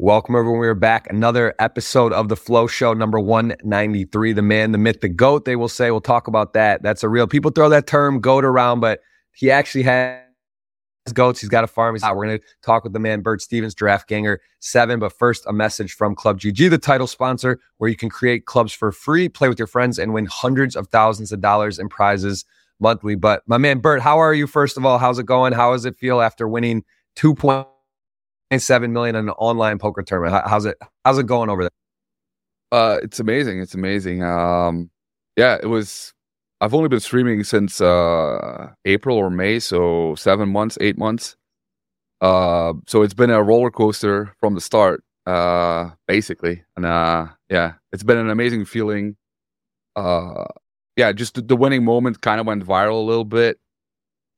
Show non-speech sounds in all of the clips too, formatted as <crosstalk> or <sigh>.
Welcome everyone. We're back. Another episode of the Flow Show, number 193. The man, the myth, the goat, they will say. We'll talk about that. That's a real people throw that term goat around, but he actually has goats. He's got a farm. He's out. We're going to talk with the man, Bert Stevens, Giraffe Ganger 7. But first, a message from Club GG, the title sponsor, where you can create clubs for free, play with your friends, and win hundreds of thousands of dollars in prizes monthly. But my man, Bert, how are you? First of all, how's it going? How does it feel after winning two point seven million in an online poker tournament. how's it? How's it going over there? Uh, it's amazing. It's amazing. Um, yeah, it was. I've only been streaming since uh April or May, so seven months, eight months. Uh, so it's been a roller coaster from the start, uh, basically, and uh, yeah, it's been an amazing feeling. Uh, yeah, just the, the winning moment kind of went viral a little bit,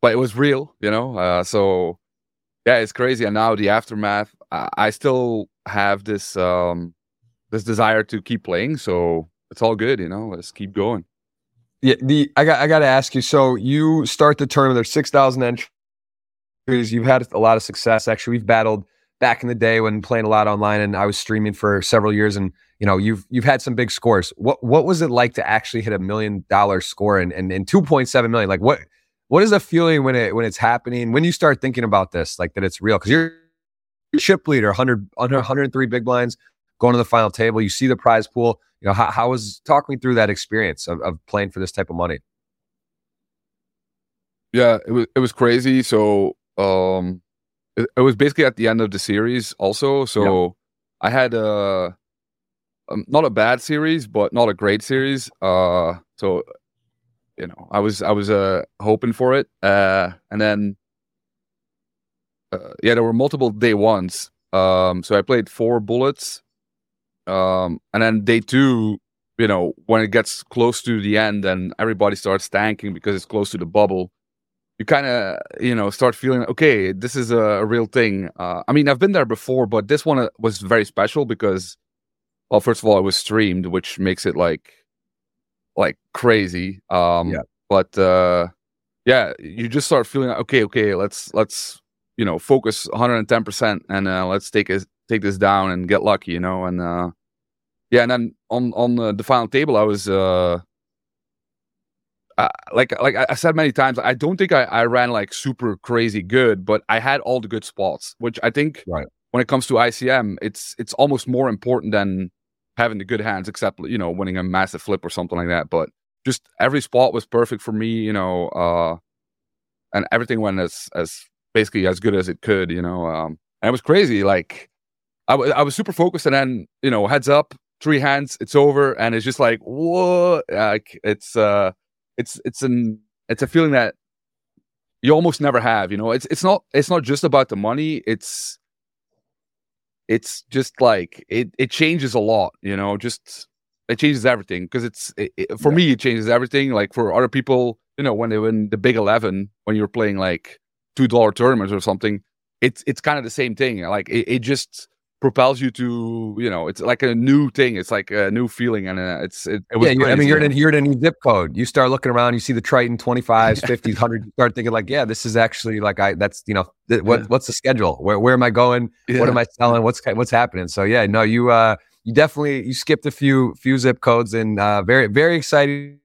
but it was real, you know. Uh, so yeah, it's crazy. And now the aftermath, I, I still have this um this desire to keep playing. So it's all good, you know. Let's keep going. Yeah, the I got I got to ask you. So you start the tournament. There's six thousand entries. You've had a lot of success. Actually, we've battled back in the day when playing a lot online, and I was streaming for several years. And you know, you've you've had some big scores. What what was it like to actually hit a million dollar score and and, and two point seven million? Like what what is the feeling when it when it's happening? When you start thinking about this, like that it's real? Because you're chip leader, 100 103 big blinds, going to the final table. You see the prize pool. You know how how was talk me through that experience of, of playing for this type of money. Yeah, it was it was crazy. So um, it, it was basically at the end of the series also. So yep. I had a um, not a bad series, but not a great series. Uh, so you know, I was I was uh hoping for it, uh, and then uh, yeah, there were multiple day ones. Um, so I played four bullets, um, and then day two, you know, when it gets close to the end and everybody starts tanking because it's close to the bubble, you kind of you know start feeling okay, this is a, real thing. Uh, I mean, I've been there before, but this one uh, was very special because, well, first of all, it was streamed, which makes it like like crazy. Um, yeah. But uh, yeah, you just start feeling okay. Okay, let's let's you know focus 110 percent and uh, let's take it take this down and get lucky. You know, and uh, yeah, and then on on the, the final table, I was. Uh, uh, like like I said many times, I don't think I, I ran like super crazy good, but I had all the good spots, which I think right. when it comes to ICM, it's it's almost more important than having the good hands, except you know winning a massive flip or something like that. But just every spot was perfect for me, you know, uh, and everything went as as basically as good as it could, you know. Um, and it was crazy. Like I, w- I was super focused, and then you know, heads up, three hands, it's over, and it's just like what? Like it's uh, it's it's an it's a feeling that you almost never have. You know, it's it's not it's not just about the money. It's it's just like it it changes a lot you know just it changes everything because it's it, it, for yeah. me it changes everything like for other people you know when they win the big 11 when you're playing like two dollar tournaments or something it's it's kind of the same thing like it, it just propels you to you know it's like a new thing it's like a new feeling and uh, it's it, it yeah i mean you're in, a, you're in a new zip code. You start looking around you see the triton 25s 50s 100 you start thinking like yeah this is actually like i that's you know th- what yeah. what's the schedule? Where where am i going? Yeah. what am i selling? What's what's happening? So yeah no you uh you definitely you skipped a few few zip codes and uh very very exciting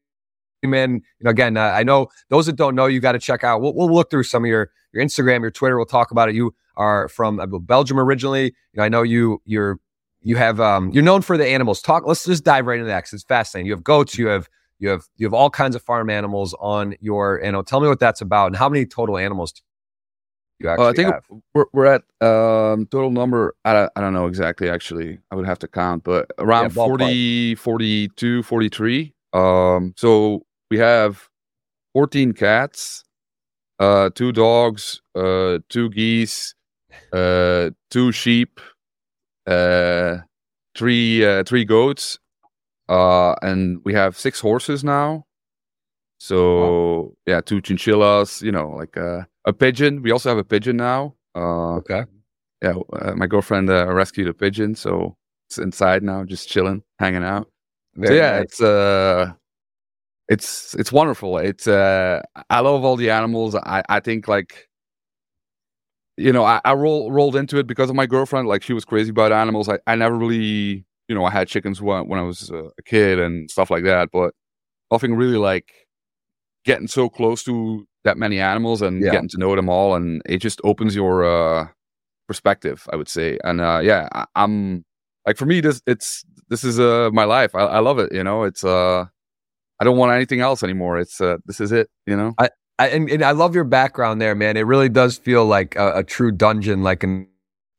man. You know again uh, i know those that don't know you got to check out. We'll, we'll look through some of your your instagram your twitter we'll talk about it. You are from uh, Belgium originally. You know, I know you you're you have um you're known for the animals. Talk. Let's just dive right into that because it's fascinating. You have goats. You have you have you have all kinds of farm animals on your. You know, tell me what that's about and how many total animals you actually uh, I think have. we're we're at um total number. I don't, I don't know exactly. Actually, I would have to count, but around yeah, 40, 42, 43. Um, so we have 14 cats, uh, two dogs, uh, two geese, uh, two sheep, uh, three uh, three goats, uh, and we have six horses now. So wow. yeah, two chinchillas. You know, like uh, a pigeon. We also have a pigeon now. Uh, okay. Yeah, uh, my girlfriend uh, rescued a pigeon, so it's inside now, just chilling, hanging out. So yeah, nice. it's uh, it's it's wonderful. It's uh, I love all the animals. I I think like you know, I, I roll, rolled into it because of my girlfriend. Like she was crazy about animals. I, I never really, you know, I had chickens when, when I was a kid and stuff like that, but nothing really like getting so close to that many animals and yeah. getting to know them all. And it just opens your uh, perspective, I would say. And uh, yeah, I, am like, for me, this, it's, this is uh, my life. I, I love it. You know, it's, uh, I don't want anything else anymore. It's, uh, this is it, you know? I, I, and, and, I love your background there, man. It really does feel like a, a true dungeon, like an,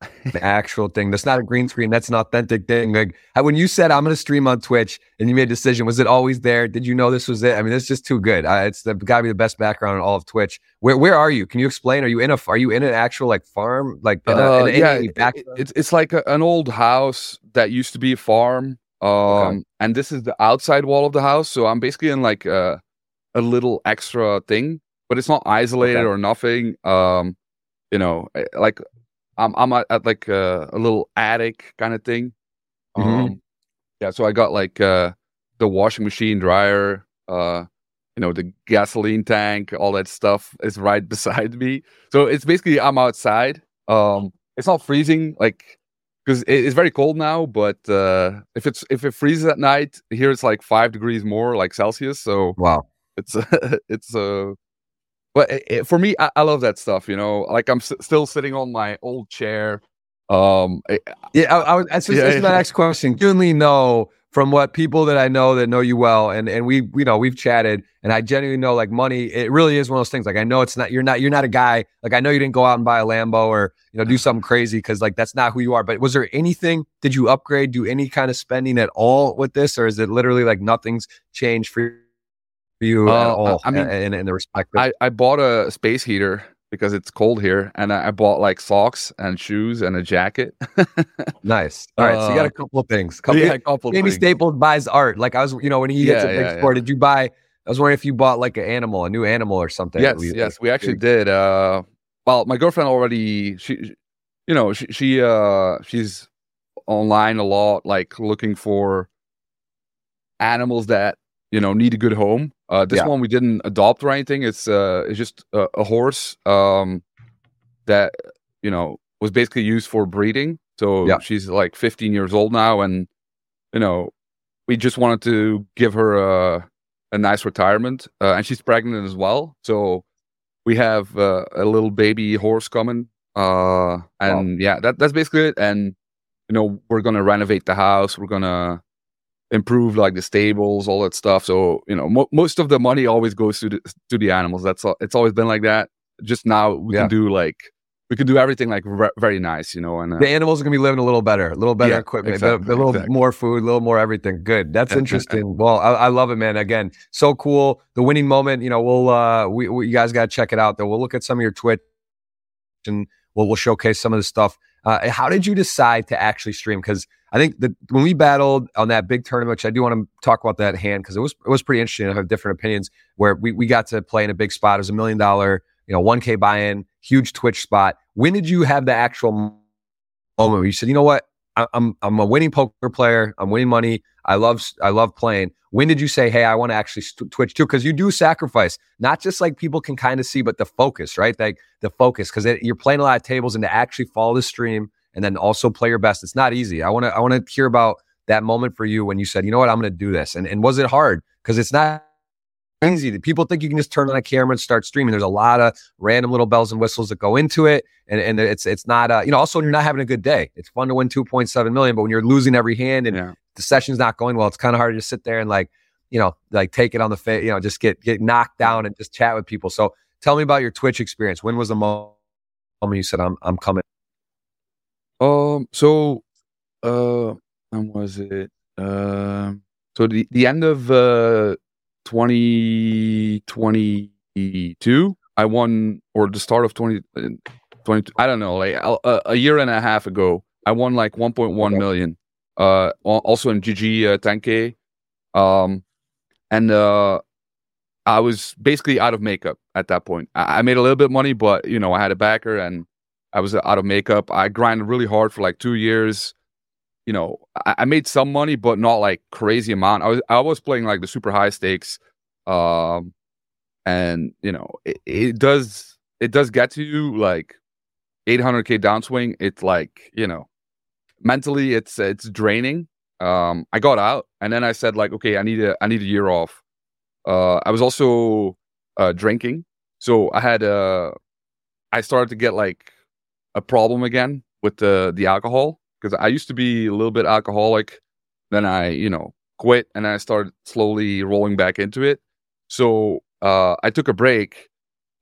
an, <laughs> actual thing. That's not a green screen. That's an authentic thing. Like when you said I'm going to stream on Twitch and you made a decision, was it always there? Did you know this was it? I mean, it's just too good. Uh, it's got to be the best background in all of Twitch. Where where are you? Can you explain? Are you in a are you in an actual like farm? Like in a, uh, in yeah, it, it's it's like a, an old house that used to be a farm. Um, okay. and this is the outside wall of the house. So I'm basically in like a, a little extra thing but it's not isolated okay. or nothing. Um, you know, eh, like I'm I'm at, at like a, a, little attic kind of thing. Mm-hmm. Um, yeah, so I got like uh, the washing machine, dryer, uh, you know, the gasoline tank, all that stuff is right <laughs> beside me. So it's basically I'm outside. Um, it's not freezing, like because it's very cold now. But uh, if it's if it freezes at night, here it's like five degrees more, like Celsius. So wow, it's <laughs> it's uh but it, it, for me, I, I, love that stuff. You know, like I'm s- still sitting on my old chair. Um, it, yeah, I, I, that's, just, yeah, that's yeah. my next question. Genuinely know from what people that I know that know you well, and and we, you know, we've chatted, and I genuinely know like money. It really is one of those things. Like I know it's not you're not you're not a guy. Like I know you didn't go out and buy a Lambo or you know do something crazy because like that's not who you are. But was there anything? Did you upgrade? Do any kind of spending at all with this, or is it literally like nothing's changed for you? uh, at all? I mean, in, in the respect. I, I bought a space heater because it's cold here, and I, I bought like socks and shoes and a jacket. <laughs> nice. All right, so you got a uh, couple of things. Couple, yeah, a couple. Maybe Staples buys art. Like I was, you know, when he yeah, hits a big yeah, sport, did you buy? I was wondering if you bought like an animal, a new animal or something. Yes, we, yes, we actually did. Uh, well, my girlfriend already she, you know, she she uh she's online a lot, like looking for animals that you know need a good home uh, this yeah. one we didn't adopt or anything. It's uh, it's just a, a horse um, that you know was basically used for breeding. So yeah. she's like 15 years old now, and you know we just wanted to give her a, a nice retirement, uh, and she's pregnant as well. So we have uh, a little baby horse coming, uh, and wow. yeah, that that's basically it. And you know we're gonna renovate the house. We're gonna improve like the stables, all that stuff. So you know, mo- most of the money always goes to the to the animals. That's all. It's always been like that. Just now we yeah. can do like we can do everything like re- very nice, you know. And uh, the animals are gonna be living a little better, a little better yeah, equipment, exactly, a little exactly. more food, a little more everything. Good. That's <laughs> interesting. well, I, I, love it, man. Again, so cool. The winning moment. You know, we'll uh, we, we you guys got to check it out. Though we'll look at some of your Twitch and we'll we'll showcase some of the stuff. Uh, how did you decide to actually stream? Because I think that when we battled on that big tournament, which I do want to talk about that hand because it was it was pretty interesting. I have different opinions where we, we got to play in a big spot. It was a million dollar, you know, 1K buy-in, huge Twitch spot. When did you have the actual moment where you said, you know what? I'm I'm a winning poker player. I'm winning money. I love I love playing. When did you say, hey, I want to actually st- Twitch too? Because you do sacrifice, not just like people can kind of see, but the focus, right? Like the focus, because you're playing a lot of tables and to actually follow the stream and then also play your best. It's not easy. I want to I want to hear about that moment for you when you said, you know what, I'm going to do this. And and was it hard? Because it's not easy. People think you can just turn on a camera and start streaming. There's a lot of random little bells and whistles that go into it, and and it's it's not uh, you know also when you're not having a good day, it's fun to win 2.7 million, but when you're losing every hand and yeah. the session's not going well, it's kind of hard to just sit there and like you know like take it on the face, you know, just get get knocked down and just chat with people. So tell me about your Twitch experience. When was the moment you said I'm I'm coming? Um, so, uh, when was it? Um, so the the end of uh 2022, I won, or the start of 20, uh, I don't know, like a, a year and a half ago, I won like 1.1 okay. million. Uh, also in GG uh, 10K. Um, and uh, I was basically out of makeup at that point. I, I made a little bit money, but you know, I had a backer and I was out of makeup. I grinded really hard for like two years. You know, I, I made some money, but not like crazy amount. I was I was playing like the super high stakes, um, and you know, it, it does it does get to you like 800k downswing, it's like you know, mentally it's it's draining. Um, I got out, and then I said like, okay, I need a I need a year off. Uh, I was also uh, drinking, so I had a. I started to get like a problem again with the the alcohol because I used to be a little bit alcoholic. Then I, you know, quit and I started slowly rolling back into it. So uh, I took a break,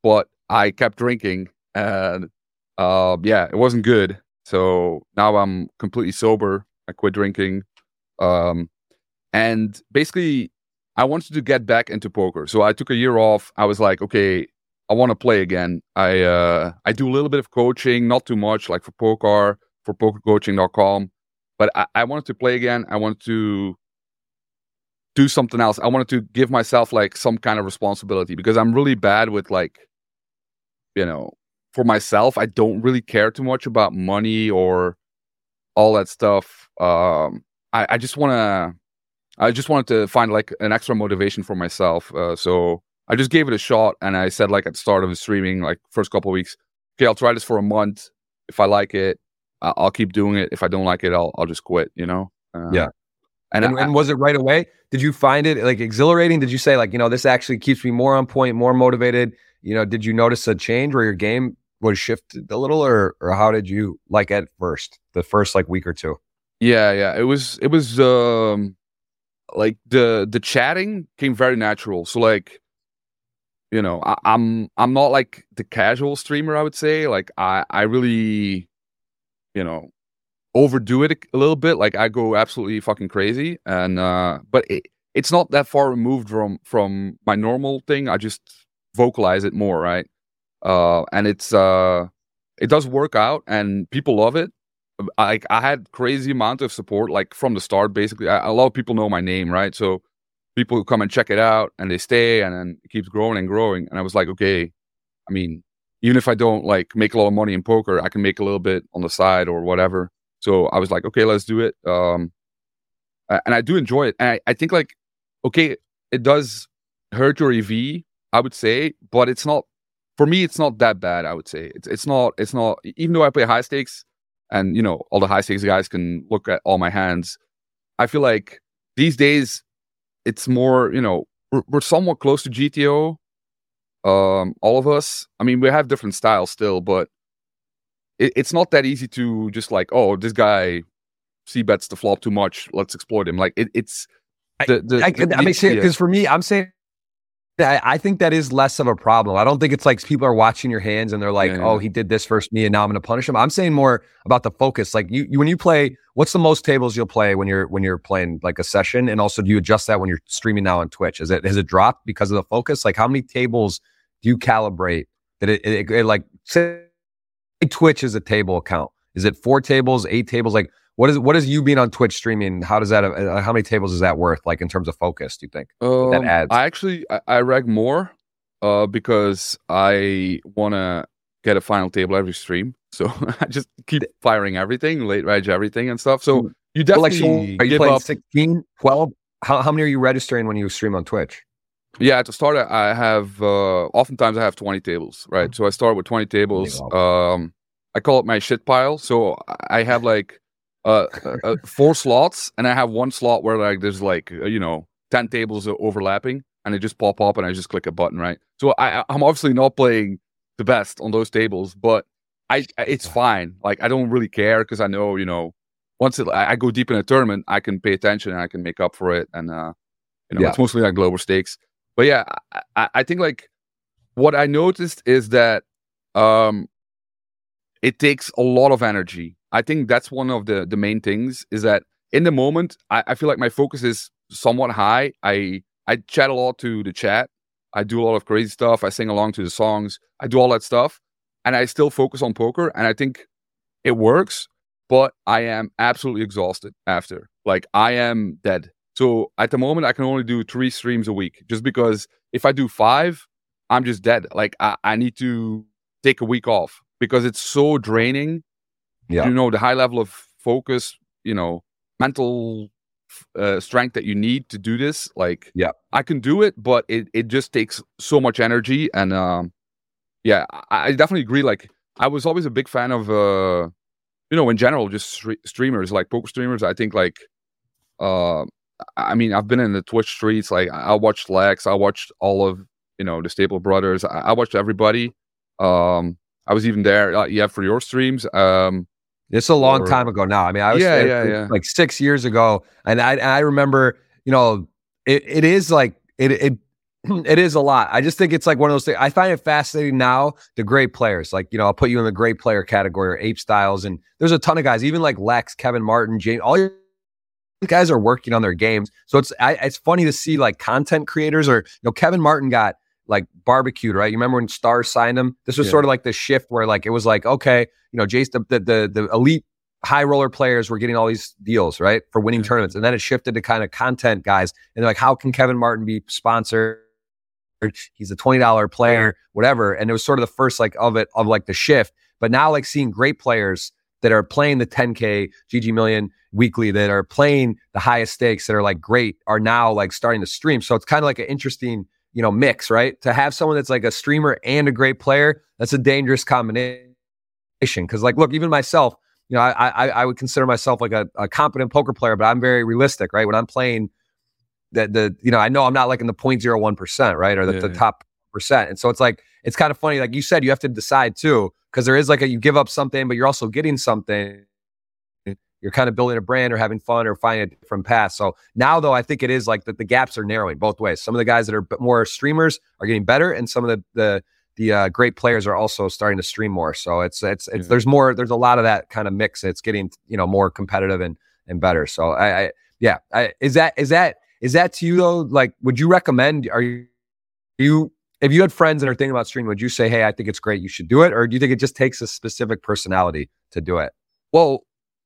but I kept drinking, and uh, yeah, it wasn't good. So now I'm completely sober. I quit drinking, um, and basically, I wanted to get back into poker. So I took a year off. I was like, okay, I want to play again. I uh, I do a little bit of coaching, not too much, like for poker for pokercoaching.com. But I, I wanted to play again. I wanted to do something else. I wanted to give myself like some kind of responsibility because I'm really bad with like, you know, for myself, I don't really care too much about money or all that stuff. Um, I, I just want to, I just wanted to find like an extra motivation for myself. Uh, so I just gave it a shot and I said like at the start of the streaming, like first couple weeks, okay, I'll try this for a month. If I like it, I'll keep doing it. If I don't like it, I'll I'll just quit. You know. Uh, yeah. And, and, I, and was it right away? Did you find it like exhilarating? Did you say like you know this actually keeps me more on point, more motivated? You know, did you notice a change where your game was shifted a little, or or how did you like at first, the first like week or two? Yeah, yeah, it was it was um like the the chatting came very natural. So like you know I, I'm I'm not like the casual streamer. I would say like I I really you know overdo it a little bit. Like i go absolutely fucking crazy. And uh but it, it's not that far removed from from my normal thing. I just vocalize it more right? Uh and it's uh it does work out and people love it. Like I had crazy amount of support like from the start basically. I, a lot of people know my name right? So people who come and check it out and they stay and then it keeps growing and growing. And i was like okay i mean even if I don't like make a lot of money in poker, I can make a little bit on the side or whatever. So I was like, okay, let's do it. Um, and I do enjoy it. And I, I think like, okay, it does hurt your EV, I would say, but it's not for me. It's not that bad. I would say it's it's not it's not even though I play high stakes, and you know all the high stakes guys can look at all my hands. I feel like these days it's more you know we're, we're somewhat close to GTO um, all of us. I mean, we have different styles still, but it, it's not that easy to just like, oh, this guy c bets the flop too much. Let's exploit him. Like it, it's the, the, I, I, the, I mean, because for me, I'm saying I, I think that is less of a problem. I don't think it's like people are watching your hands and they're like, yeah, yeah. "Oh, he did this first me, and now I'm going to punish him." I'm saying more about the focus. Like you, you, when you play, what's the most tables you'll play when you're when you're playing like a session, and also do you adjust that when you're streaming now on Twitch? Is it has it dropped because of the focus? Like how many tables do you calibrate that it, it, it like say Twitch is a table account? Is it four tables, eight tables? Like what is what is you being on Twitch streaming? How does that? Uh, how many tables is that worth? Like in terms of focus, do you think um, that adds? I actually I, I reg more uh, because I want to get a final table every stream. <laughs> So I just keep firing everything, late reg everything and stuff. So hmm. you definitely like, are you playing up. 16, 12? How, how many are you registering when you stream on Twitch? Yeah, to start, I have uh, oftentimes I have twenty tables, right? So I start with twenty tables. Um, I call it my shit pile. So I have like uh, uh, four slots, and I have one slot where like there's like uh, you know ten tables overlapping, and they just pop up, and I just click a button, right? So I, I'm obviously not playing the best on those tables, but I it's fine. Like I don't really care because I know you know once it, I go deep in a tournament, I can pay attention and I can make up for it, and uh, you know yeah. it's mostly like global stakes but yeah, I, I think like what I noticed is that um, it takes a lot of energy. I think that's one of the the main things is that in the moment I, I feel like my focus is somewhat high. I I chat a lot to the chat. I do a lot of crazy stuff. I sing along to the songs. I do all that stuff, and I still focus on poker. And I think it works, but I am absolutely exhausted after. Like I am dead. So at the moment, I can only do three streams a week just because if I do five, I'm just dead. Like I, I need to take a week off because it's so draining. Yeah. You know, the high level of focus, you know, mental uh, strength that you need to do this. Like, yeah, I can do it, but it, it just takes so much energy. And um, yeah, I, I definitely agree. Like I was always a big fan of uh, you know, in general, just streamers like poker streamers. I think like, uh, I mean, I've been in the Twitch streets. Like, I watched Lex, I watched all of you know the Staple Brothers. I, I watched everybody. Um, I was even there. Uh, yeah, for your streams. Um, it's a long or, time ago now. I mean, I was yeah, yeah, yeah. like six years ago, and I I remember, you know, it, it is like it it <clears throat> it is a lot. I just think it's like one of those things. I find it fascinating now. The great players, like you know, I'll put you in the great player category or Ape Styles, and there's a ton of guys, even like Lex, Kevin Martin, James. All your guys are working on their games, so it's I, it's funny to see like content creators or you know, Kevin Martin got like barbecued, right? You remember when Stars signed him? This was yeah. sort of like the shift where like it was like, okay, you know, Jace, the, the, the, the elite high roller players were getting all these deals, right? For winning yeah. tournaments. And then it shifted to kind of content guys. And they're like, how can Kevin Martin be sponsored? He's a $20 player, whatever. And it was sort of the first like of it, of like the shift. But now like seeing great players that are playing the 10K GG million weekly, that are playing the highest stakes, that are like great, are now like starting to stream. So it's kind of like an interesting you know, mix, right? To have someone that's like a streamer and a great player, that's a dangerous combination. Because, like, look, even myself, you know, I I, I would consider myself like a, a, competent poker player, but I'm very realistic, right? When I'm playing, the the you know, I know I'm not like in the 0.01 percent, right, or the, yeah, the top percent, and so it's like it's kind of funny. Like you said, you have to decide too, because there is like a you give up something, but you're also getting something you're kind of building a brand or having fun or finding a different path. So now, though, I think it is like that the gaps are narrowing both ways. Some of the guys that are more streamers are getting better, and some of the the the uh, great players are also starting to stream more. So it's it's, it's yeah. there's more there's a lot of that kind of mix. It's getting you know more competitive and and better. So I, I yeah, I, is that is that is that to you though? Like, would you recommend? Are you you if you had friends that are thinking about streaming, would you say, hey, I think it's great, you should do it, or do you think it just takes a specific personality to do it? Well,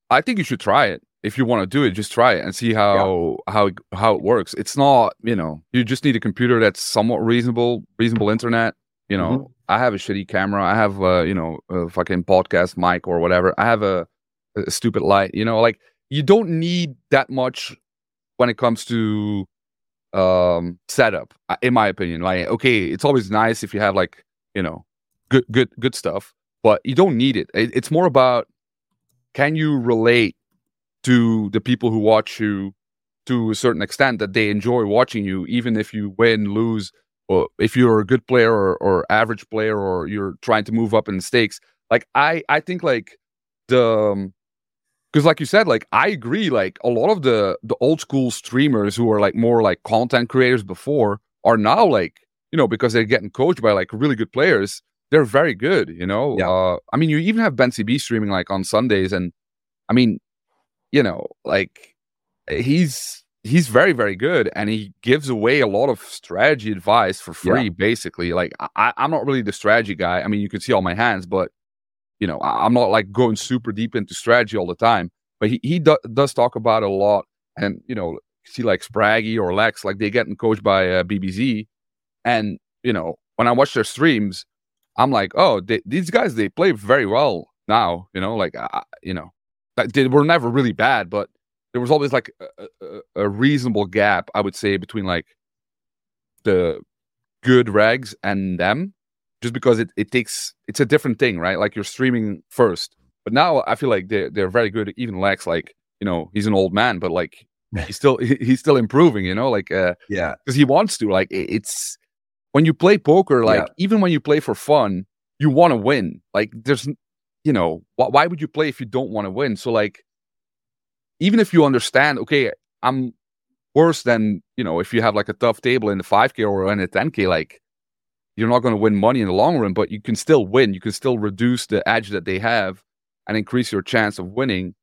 I think you should try it. If you want to do it, just try it and see how yeah. how how it works. It's not, you know, you just need a computer that's somewhat reasonable, reasonable internet. You know, mm-hmm. I have a shitty camera. I have, a, you know, a fucking podcast mic or whatever. I have a, a stupid light. You know, like you don't need that much when it comes to um setup uh, in my opinion like okay it's always nice if you have like you know good good good stuff but you don't need it, it it's more about can you relate to the people who watch you to a certain extent that they enjoy watching you, even if you win, lose, or if you're a good player or, or average player, or you're trying to move up in the stakes? Like I, I think like the because like you said like i agree like a lot of the the old school streamers who are like more like content creators before are now like you know because they're getting coached by like really good players they're very good. You know, yeah. uh, I mean, you even have Ben CB streaming like on Sundays, and I mean, you know, like he's he's very very good, and he gives away a lot of strategy advice for free. Yeah. Basically, like I, I'm not really the strategy guy. I mean, you can see all my hands, but you know, I'm not like going super deep into strategy all the time. But he he do, does talk about it a lot, and you know, see like Spraggy or Lex, like they getting coached by uh, BBZ, and you know, when I watch their streams I'm like, oh, they, these guys they play very well now. You know, like uh, you know, they were never really bad, but there was always like a, a, a, reasonable gap, I would say, between like the good regs and them, just because it, it takes it's a different thing, right? Like you're streaming first, but now I feel like they're they're very good. Even Lex, like you know, he's an old man, but like <laughs> he's still he's still improving. You know, like uh, yeah, because he wants to. Like it's when you play poker, like yeah. even when you play for fun, you want to win. Like there's, you know, wh- why would you play if you don't want to win? So like, even if you understand, okay, I'm worse than you know, if you have like a tough table in the 5K or in the 10K, like you're not going to win money in the long run, but you can still win. You can still reduce the edge that they have and increase your chance of winning.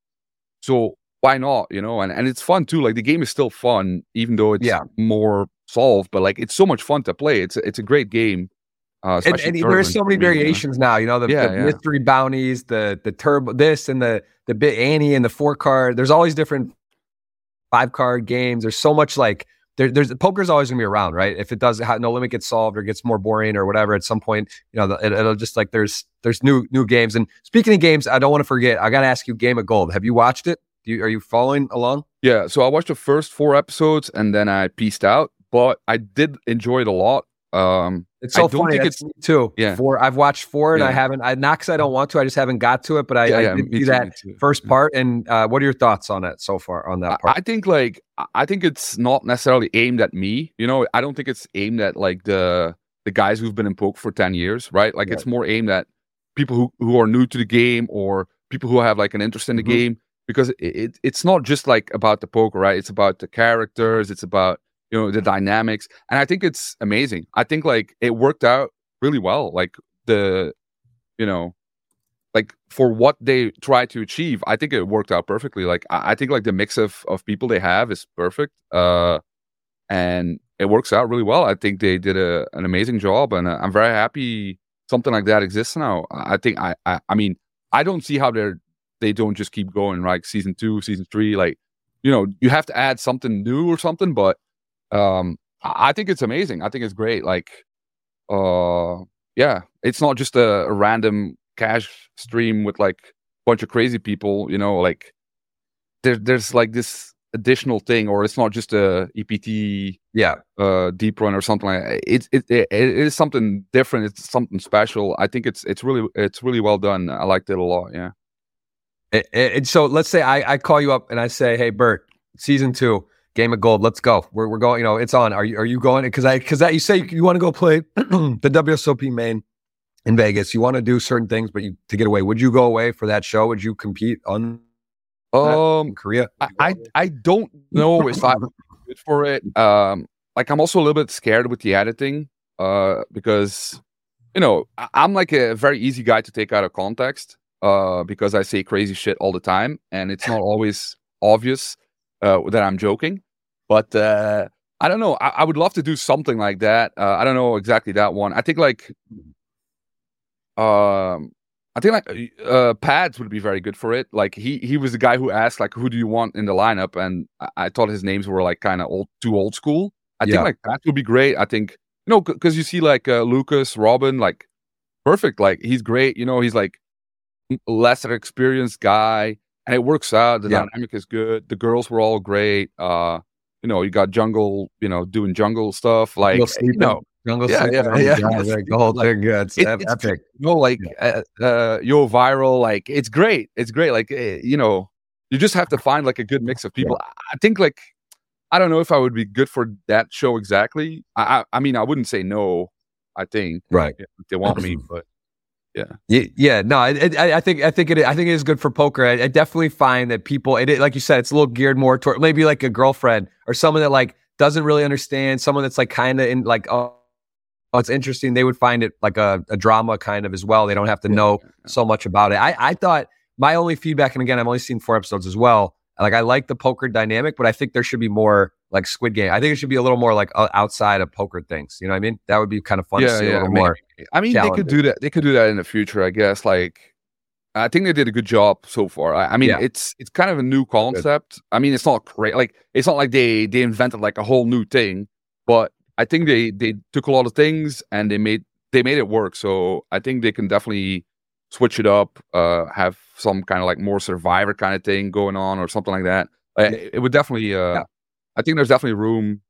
So why not? You know, and and it's fun too. Like the game is still fun, even though it's yeah. more solved, but like it's so much fun to play. It's a, it's a great game. Uh, and, and there's so many variations now. You know the, yeah, the yeah. mystery bounties, the the turbo, this and the the bit Annie and the four card. There's always different five card games. There's so much like there, there's poker's always gonna be around, right? If it does, no limit gets solved or gets more boring or whatever, at some point, you know, it, will just like there's there's new new games. And speaking of games, I don't want to forget. I got to ask you, Game of Gold. Have you watched it? You, are you following along? Yeah. So I watched the first four episodes and then I pieced out but I did enjoy it a lot. Um, it's so I funny. Think it's too. Yeah. Four. I've watched four, and yeah. I haven't. I not because I don't want to. I just haven't got to it. But I, yeah, I yeah, did see too, that first part. And uh, what are your thoughts on it so far? On that part, I think like I think it's not necessarily aimed at me. You know, I don't think it's aimed at like the the guys who've been in poke for ten years, right? Like it's more aimed at people who who are new to the game or people who have like an interest in the mm-hmm. game because it, it, it's not just like about the poker, right? It's about the characters. It's about you know the dynamics and i think it's amazing. I think like it worked out really well like the you know like for what they try to achieve i think it worked out perfectly. Like i, I think like the mix of of people they have is perfect uh and it works out really well. I think they did a, an amazing job and uh, i'm very happy something like that exists now. I think I, I i mean i don't see how they're they don't just keep going right season two season three like you know you have to add something new or something but um, I think it's amazing. I think it's great. Like, uh, yeah, it's not just a, random cash stream with like a bunch of crazy people. You know, like there's there's like this additional thing, or it's not just a EPT, yeah, uh, deep run or something like that. It, it it it is something different. It's something special. I think it's it's really it's really well done. I liked it a lot. Yeah. And so let's say I, I call you up and I say, hey, Bert, season two Game of Gold. Let's go. We're, we're going. You know, it's on. Are you are you going? Because I because that you say you, you want to go play <clears throat> the WSOP main in Vegas. You want to do certain things, but you to get away. Would you go away for that show? Would you compete on? Um, Korea. I, I I don't know <laughs> if I'm good for it. Um, like I'm also a little bit scared with the editing. Uh, because you know I, I'm like a very easy guy to take out of context. Uh, because I say crazy shit all the time, and it's not always obvious uh, that I'm joking. But uh, I don't know. I, I, would love to do something like that. Uh, I don't know exactly that one. I think like, um, I think like uh, Pads would be very good for it. Like he he was the guy who asked like, who do you want in the lineup? And I, I thought his names were like kind of old, too old school. I yeah. think like Pads would be great. I think you know because you see like uh, Lucas, Robin, like perfect. Like he's great. You know he's like lesser experienced guy and it works out. The yeah. dynamic is good. The girls were all great. Uh, you know, you got jungle, you know, doing jungle stuff like you know, jungle yeah, yeah, yeah, yeah. They're gold, they're good. It's, it, epic. You know, like uh, uh, yo viral, like it's great. It's great. Like uh, you know, you just have to find like a good mix of people. Yeah. I think like I don't know if I would be good for that show exactly. I I, I mean, I wouldn't say no. I think right. If they want me, but yeah. Yeah. No, I, I, think I think it I think it is good for poker. I, I definitely find that people, it, like you said, it's a little geared more toward maybe like a girlfriend or someone that like doesn't really understand. Someone that's like kind of in like oh, oh, it's interesting. They would find it like a, a drama kind of as well. They don't have to yeah, know yeah. so much about it. I I thought my only feedback, and again, I've only seen four episodes as well. Like I like the poker dynamic, but I think there should be more like Squid Game. I think it should be a little more like outside of poker things. You know what I mean? That would be kind of fun yeah, to see yeah, a little more. I mean, they could do that. They could do that in the future, I guess. Like, I think they did a good job so far. I, I mean, yeah. it's it's kind of a new concept. Good. I mean, it's not great. Like, it's not like they they invented like a whole new thing, but I think they they took a lot of things and they made they made it work. So I think they can definitely switch it up, uh, have some kind of like more survivor kind of thing going on or something like that. Uh, it would definitely uh, I think there's definitely room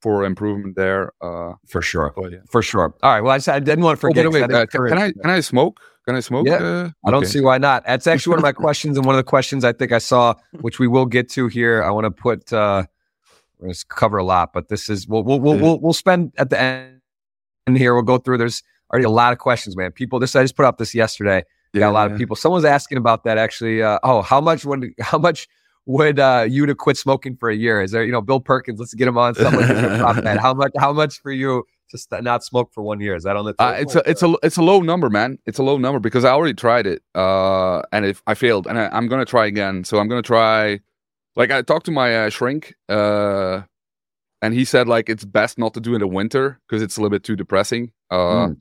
for improvement there. Uh, for sure. Yeah. For sure. All right. Well, I, I didn't want to oh, forget. Oh, wait, uh, can, can, I can I smoke? Can I smoke? Yeah. Uh, I don't see why not. That's actually one of my <laughs> questions, and one of the questions I think I saw, which we will get to here. I want to put. Uh, we're going to cover a lot, but this is we'll we'll we'll, we'll, we'll spend at the end here. We'll go through. There's already a lot of questions, man. People, this I just put up this yesterday. Yeah, got a lot yeah. of people. Someone's asking about that actually. Uh, oh, how much would how much would uh, you to quit smoking for a year? Is there, you know, Bill Perkins? Let's get him on. Someone <laughs> How much? How much for you to st- not smoke for one year? Is that on the? Uh, it's a it's a it's a low number, man. It's a low number because I already tried it, uh, and if I failed, and I, am gonna try again. So I'm gonna try. Like I talked to my uh, shrink, uh, and he said like it's best not to do in the winter because it's a little bit too depressing. Uh, mm.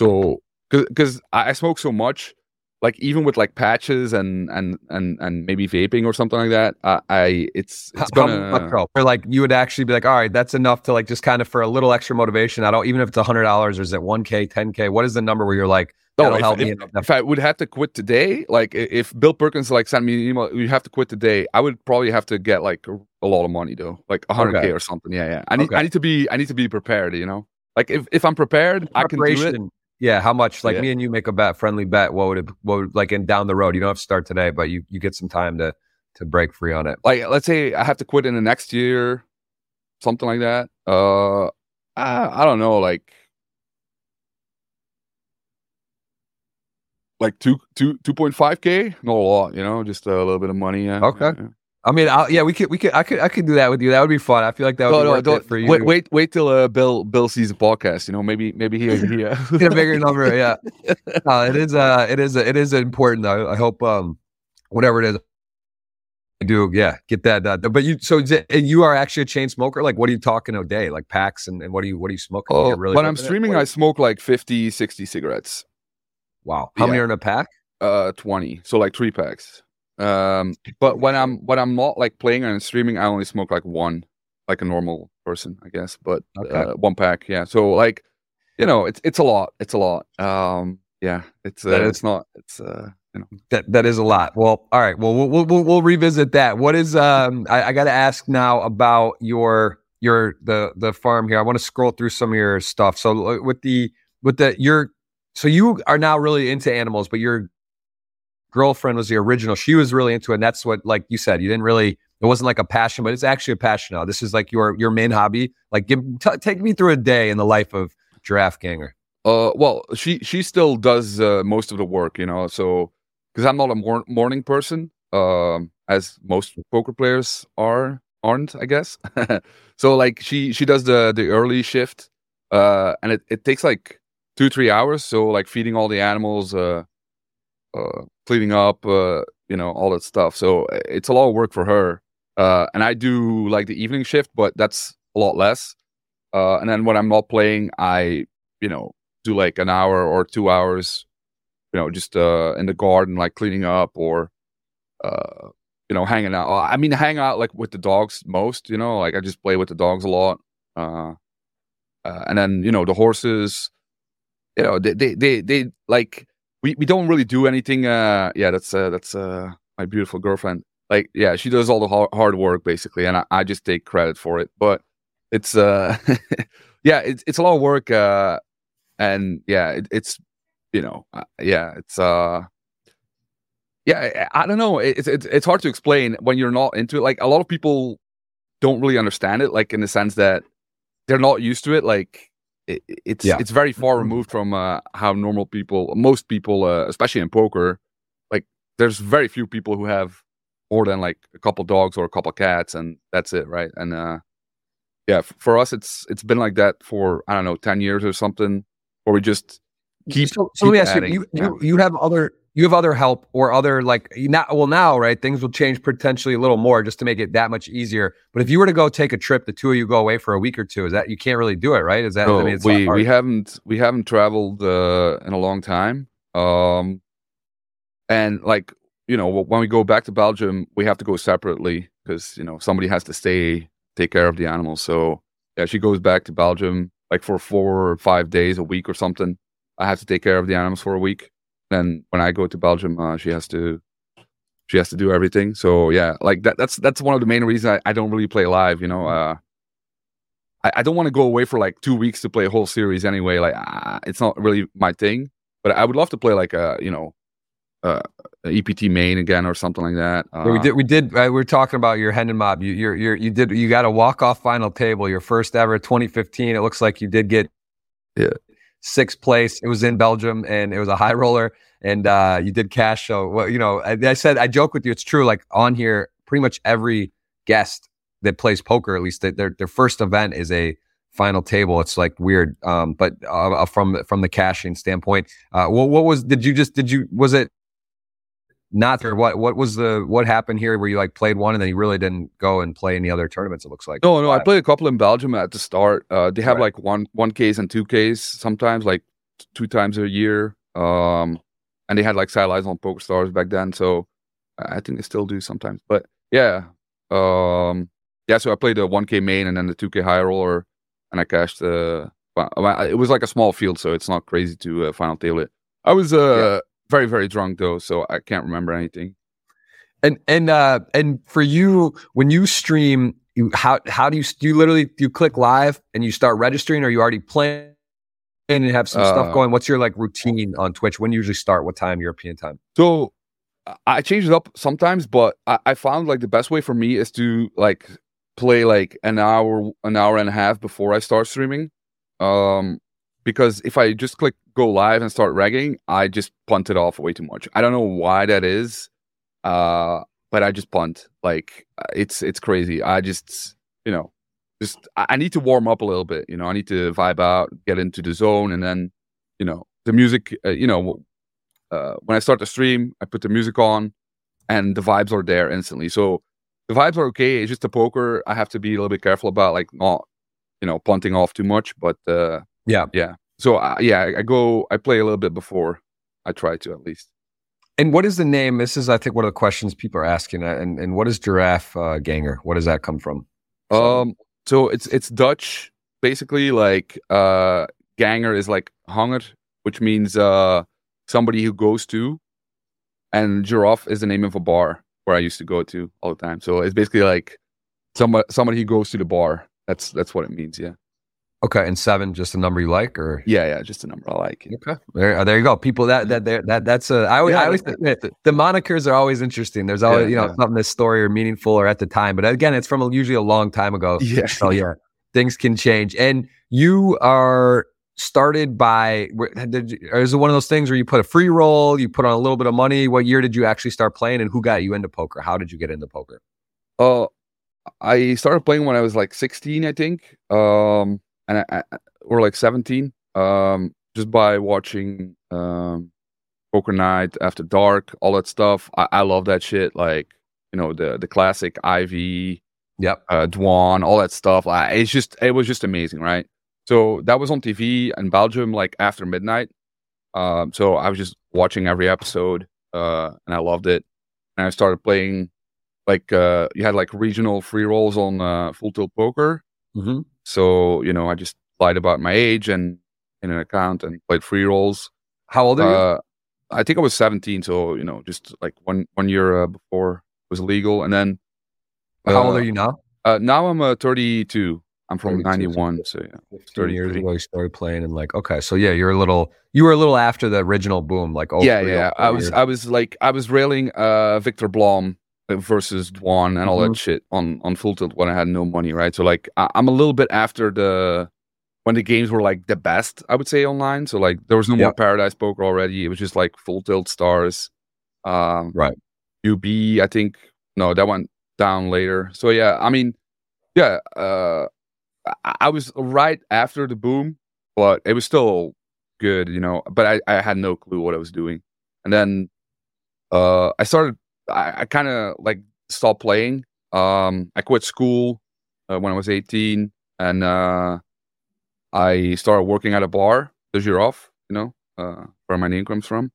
So because I, I smoke so much like even with like patches and and and and maybe vaping or something like that uh, i it's it's gonna or like you would actually be like all right that's enough to like just kind of for a little extra motivation. I don't even if it's a hundred dollars or is it 1k 10k what is the number where you're like that'll if, help if, me if i would have to quit today like if bill perkins like sent me an email you have to quit today i would probably have to get like a, a lot of money though like 100k okay. or something. Yeah yeah. I need okay. i need to be i need to be prepared you know? Like if, if I'm prepared, I can do it. Yeah, how much? Like yeah. me and you make a bet, friendly bet. What would it? What would like in down the road? You don't have to start today, but you you get some time to to break free on it. Like let's say I have to quit in the next year, something like that. Uh, I, I don't know, like like two two two point five k. Not a lot, you know, just a little bit of money. Yeah. Okay. Yeah. I mean, I'll, yeah, we could, we could, I could, I could do that with you. That would be fun. I feel like that would no, be no, for you. Wait, wait, wait till uh, Bill, Bill sees the podcast. You know, maybe, maybe he, uh... <laughs> get a bigger number. Yeah, uh, it is, uh, it is, it is important though. I hope, um, whatever it is, I do. Yeah, get that. Uh, but you, so and you are actually a chain smoker. Like, what are you talking a day? Like packs and, and what do you, what are you smoking? Oh, really when I'm streaming, I smoke like 50, 60 cigarettes. Wow. How yeah. many are in a pack? Uh, 20. So like three packs. Um, but when I'm when I'm not like playing and streaming, I only smoke like one, like a normal person, I guess. But okay. uh, one pack, yeah. So like, you know, it's it's a lot. It's a lot. Um, yeah, it's uh, it's not. It's uh, you know, that that is a lot. Well, all right. Well, we'll we'll, we'll revisit that. What is um? I, I got to ask now about your your the the farm here. I want to scroll through some of your stuff. So with the with the your so you are now really into animals, but you're girlfriend was the original. She was really into it. And that's what, like you said, you didn't really, it wasn't like a passion, but it's actually a passion now. This is like your, your main hobby. Like give, t- take me through a day in the life of Giraffe Ganger. Uh, well, she, she still does uh, most of the work, you know, so, cause I'm not a mor- morning person, um, as most poker players are, aren't, I guess. <laughs> so like she, she does the, the early shift, uh, and it, it takes like two, three hours. So like feeding all the animals, uh, uh, cleaning up, uh, you know, all that stuff. So uh, it's a lot of work for her. Uh, and I do like the evening shift, but that's a lot less. Uh, and then when I'm not playing, I, you know, do like an hour or two hours, you know, just uh, in the garden, like cleaning up or, uh, you know, hanging out. I mean, hang out like with the dogs most, you know, like I just play with the dogs a lot. Uh, uh, and then, you know, the horses, you know, they, they, they, they like, we, we don't really do anything. Uh, yeah, that's uh, that's uh, my beautiful girlfriend. Like, yeah, she does all the hard work basically, and I, I just take credit for it. But it's uh, <laughs> yeah, it's it's a lot of work. Uh, and yeah, it, it's you know, uh, yeah, it's uh, yeah, I, I don't know. It's, it's it's hard to explain when you're not into it. Like a lot of people don't really understand it. Like in the sense that they're not used to it. Like it, it's yeah. it's very far removed from uh, how normal people, most people, uh, especially in poker, like there's very few people who have more than like a couple dogs or a couple cats, and that's it, right? And uh, yeah, for us, it's it's been like that for I don't know, ten years or something, where we just keep. So, so keep let me ask adding. you, you, you, you have other you have other help or other like not well now right things will change potentially a little more just to make it that much easier. But if you were to go take a trip the two of you go away for a week or two is that you can't really do it right? Is that no, I mean, we we haven't we haven't traveled uh, in a long time. Um and like you know when we go back to belgium we have to go separately because you know somebody has to stay take care of the animals. So yeah she goes back to belgium like for four or five days a week or something. I have to take care of the animals for a week then when I go to Belgium, uh, she has to she has to do everything. So yeah, like that. That's that's one of the main reasons I, I don't really play live. You know, uh, I, I don't want to go away for like two weeks to play a whole series anyway. Like uh, it's not really my thing. But I would love to play like a you know uh, EPT main again or something like that. Uh, yeah, we did. We did. Uh, we were talking about your Hendon mob. You you're, you're, you did. You got a walk off final table. Your first ever 2015. It looks like you did get yeah sixth place. It was in Belgium and it was a high roller. And uh, you did cash. So, well, you know, I, I, said, I joke with you. It's true. Like on here, pretty much every guest that plays poker, at least their, their first event is a final table. It's like weird. Um, but uh, from, from the cashing standpoint, uh, what, what was, did you just, did you, was it not there. What what was the what happened here where you like played one and then you really didn't go and play any other tournaments? It looks like. No, no, I played a couple in Belgium at the start. Uh, they have right. like one one Ks and two Ks sometimes, like two times a year. Um, and they had like satellites on Poker Stars back then, so I think they still do sometimes. But yeah, um, yeah. So I played the one K main and then the two K high roller, and I cashed. Uh, it was like a small field, so it's not crazy to uh, final table it. I was uh. Yeah very very drunk though, so I can't remember anything. And and uh and for you, when you stream, you how how do you do you literally do you click live and you start registering or you already playing and have some uh, stuff going? What's your like routine on twitch? When you usually start? What time european time? So i change it up sometimes but I, I found like the best way for me is to like play like an hour an hour and a half before i start streaming. Um because if i just click go live and start ragging i just punt it off way too much i don't know why that is uh but I just punt. Like uh, it's it's crazy. I just you know just I need to warm up a little bit. You know, I need to vibe out, get into the zone, and then you know the music. Uh, you know, uh, when I start the stream, I put the music on, and the vibes are there instantly. So the vibes are okay. It's just the poker. I have to be a little bit careful about like not you know punting off too much. But uh, yeah, yeah. So uh, yeah, I go. I play a little bit before. I try to at least. And what is the name? This is, I think, one of the questions people are asking. Uh, and, and what is giraffe uh, ganger? What does that come from? Um, so it's it's Dutch, basically. Like uh, ganger is like hanger, which means uh, somebody who goes to, and giraffe is the name of a bar where I used to go to all the time. So it's basically like somebody somebody who goes to the bar. That's that's what it means. Yeah. Okay, and seven, just a number you like, or yeah, yeah, just a number I like. Okay, there, uh, there you go. People that that that that's a. I always, yeah, I always the, the, monikers are always interesting. There's always yeah, you know yeah. something that's story or meaningful or at the time, but again, it's from a, usually a long time ago. <laughs> Yeah. So yeah, things can change. And you are started by. Did, is it one of those things where you put a free roll, you put on a little bit of money? What year did you actually start playing, and who got you into poker? How did you get into poker? Uh, I started playing when I was like 16, I think. Um and I, I, or like 17 um, just by watching um, poker night after dark all that stuff I, I love that shit like you know the the classic Ivey yep. uh dwan all that stuff like, it's just it was just amazing right? So that was on tv in belgium like after midnight um so i was just watching every episode uh and i loved it and i started playing like uh you had like regional free rolls on uh full tilt poker. Mm-hmm. So, you know, I just lied about my age and in an account and played free rolls. How old are you? Uh, I think I was 17. So, you know, just like one, one year uh, before it was legal. And then. How old are uh, you now? Uh, now I'm uh, 32. I'm from 91. So, yeah. 30 years ago, you started playing and like, okay. So, yeah, you're a little, you were a little after the original boom. Like, oh, yeah, yeah. I was, I was like, I was railing uh, Viktor Blom versus Dwan and all mm-hmm. that shit on on full tilt when I had no money, right? So like I, am a little bit after the when the games were like the best, I would say online. So like there was no more Paradise Poker already. It was just like full tilt stars. Um, right. UB, I think no, that went down later. So yeah, I mean, yeah, uh, I, I was right after the boom, but it was still good, you know. But I, I had no clue what I was doing, and then uh, I started I, I kind of like stopped playing. Um, I quit school uh, when I was 18, and uh, I started working at a bar, the Giraffe, you know, uh, where my name comes from.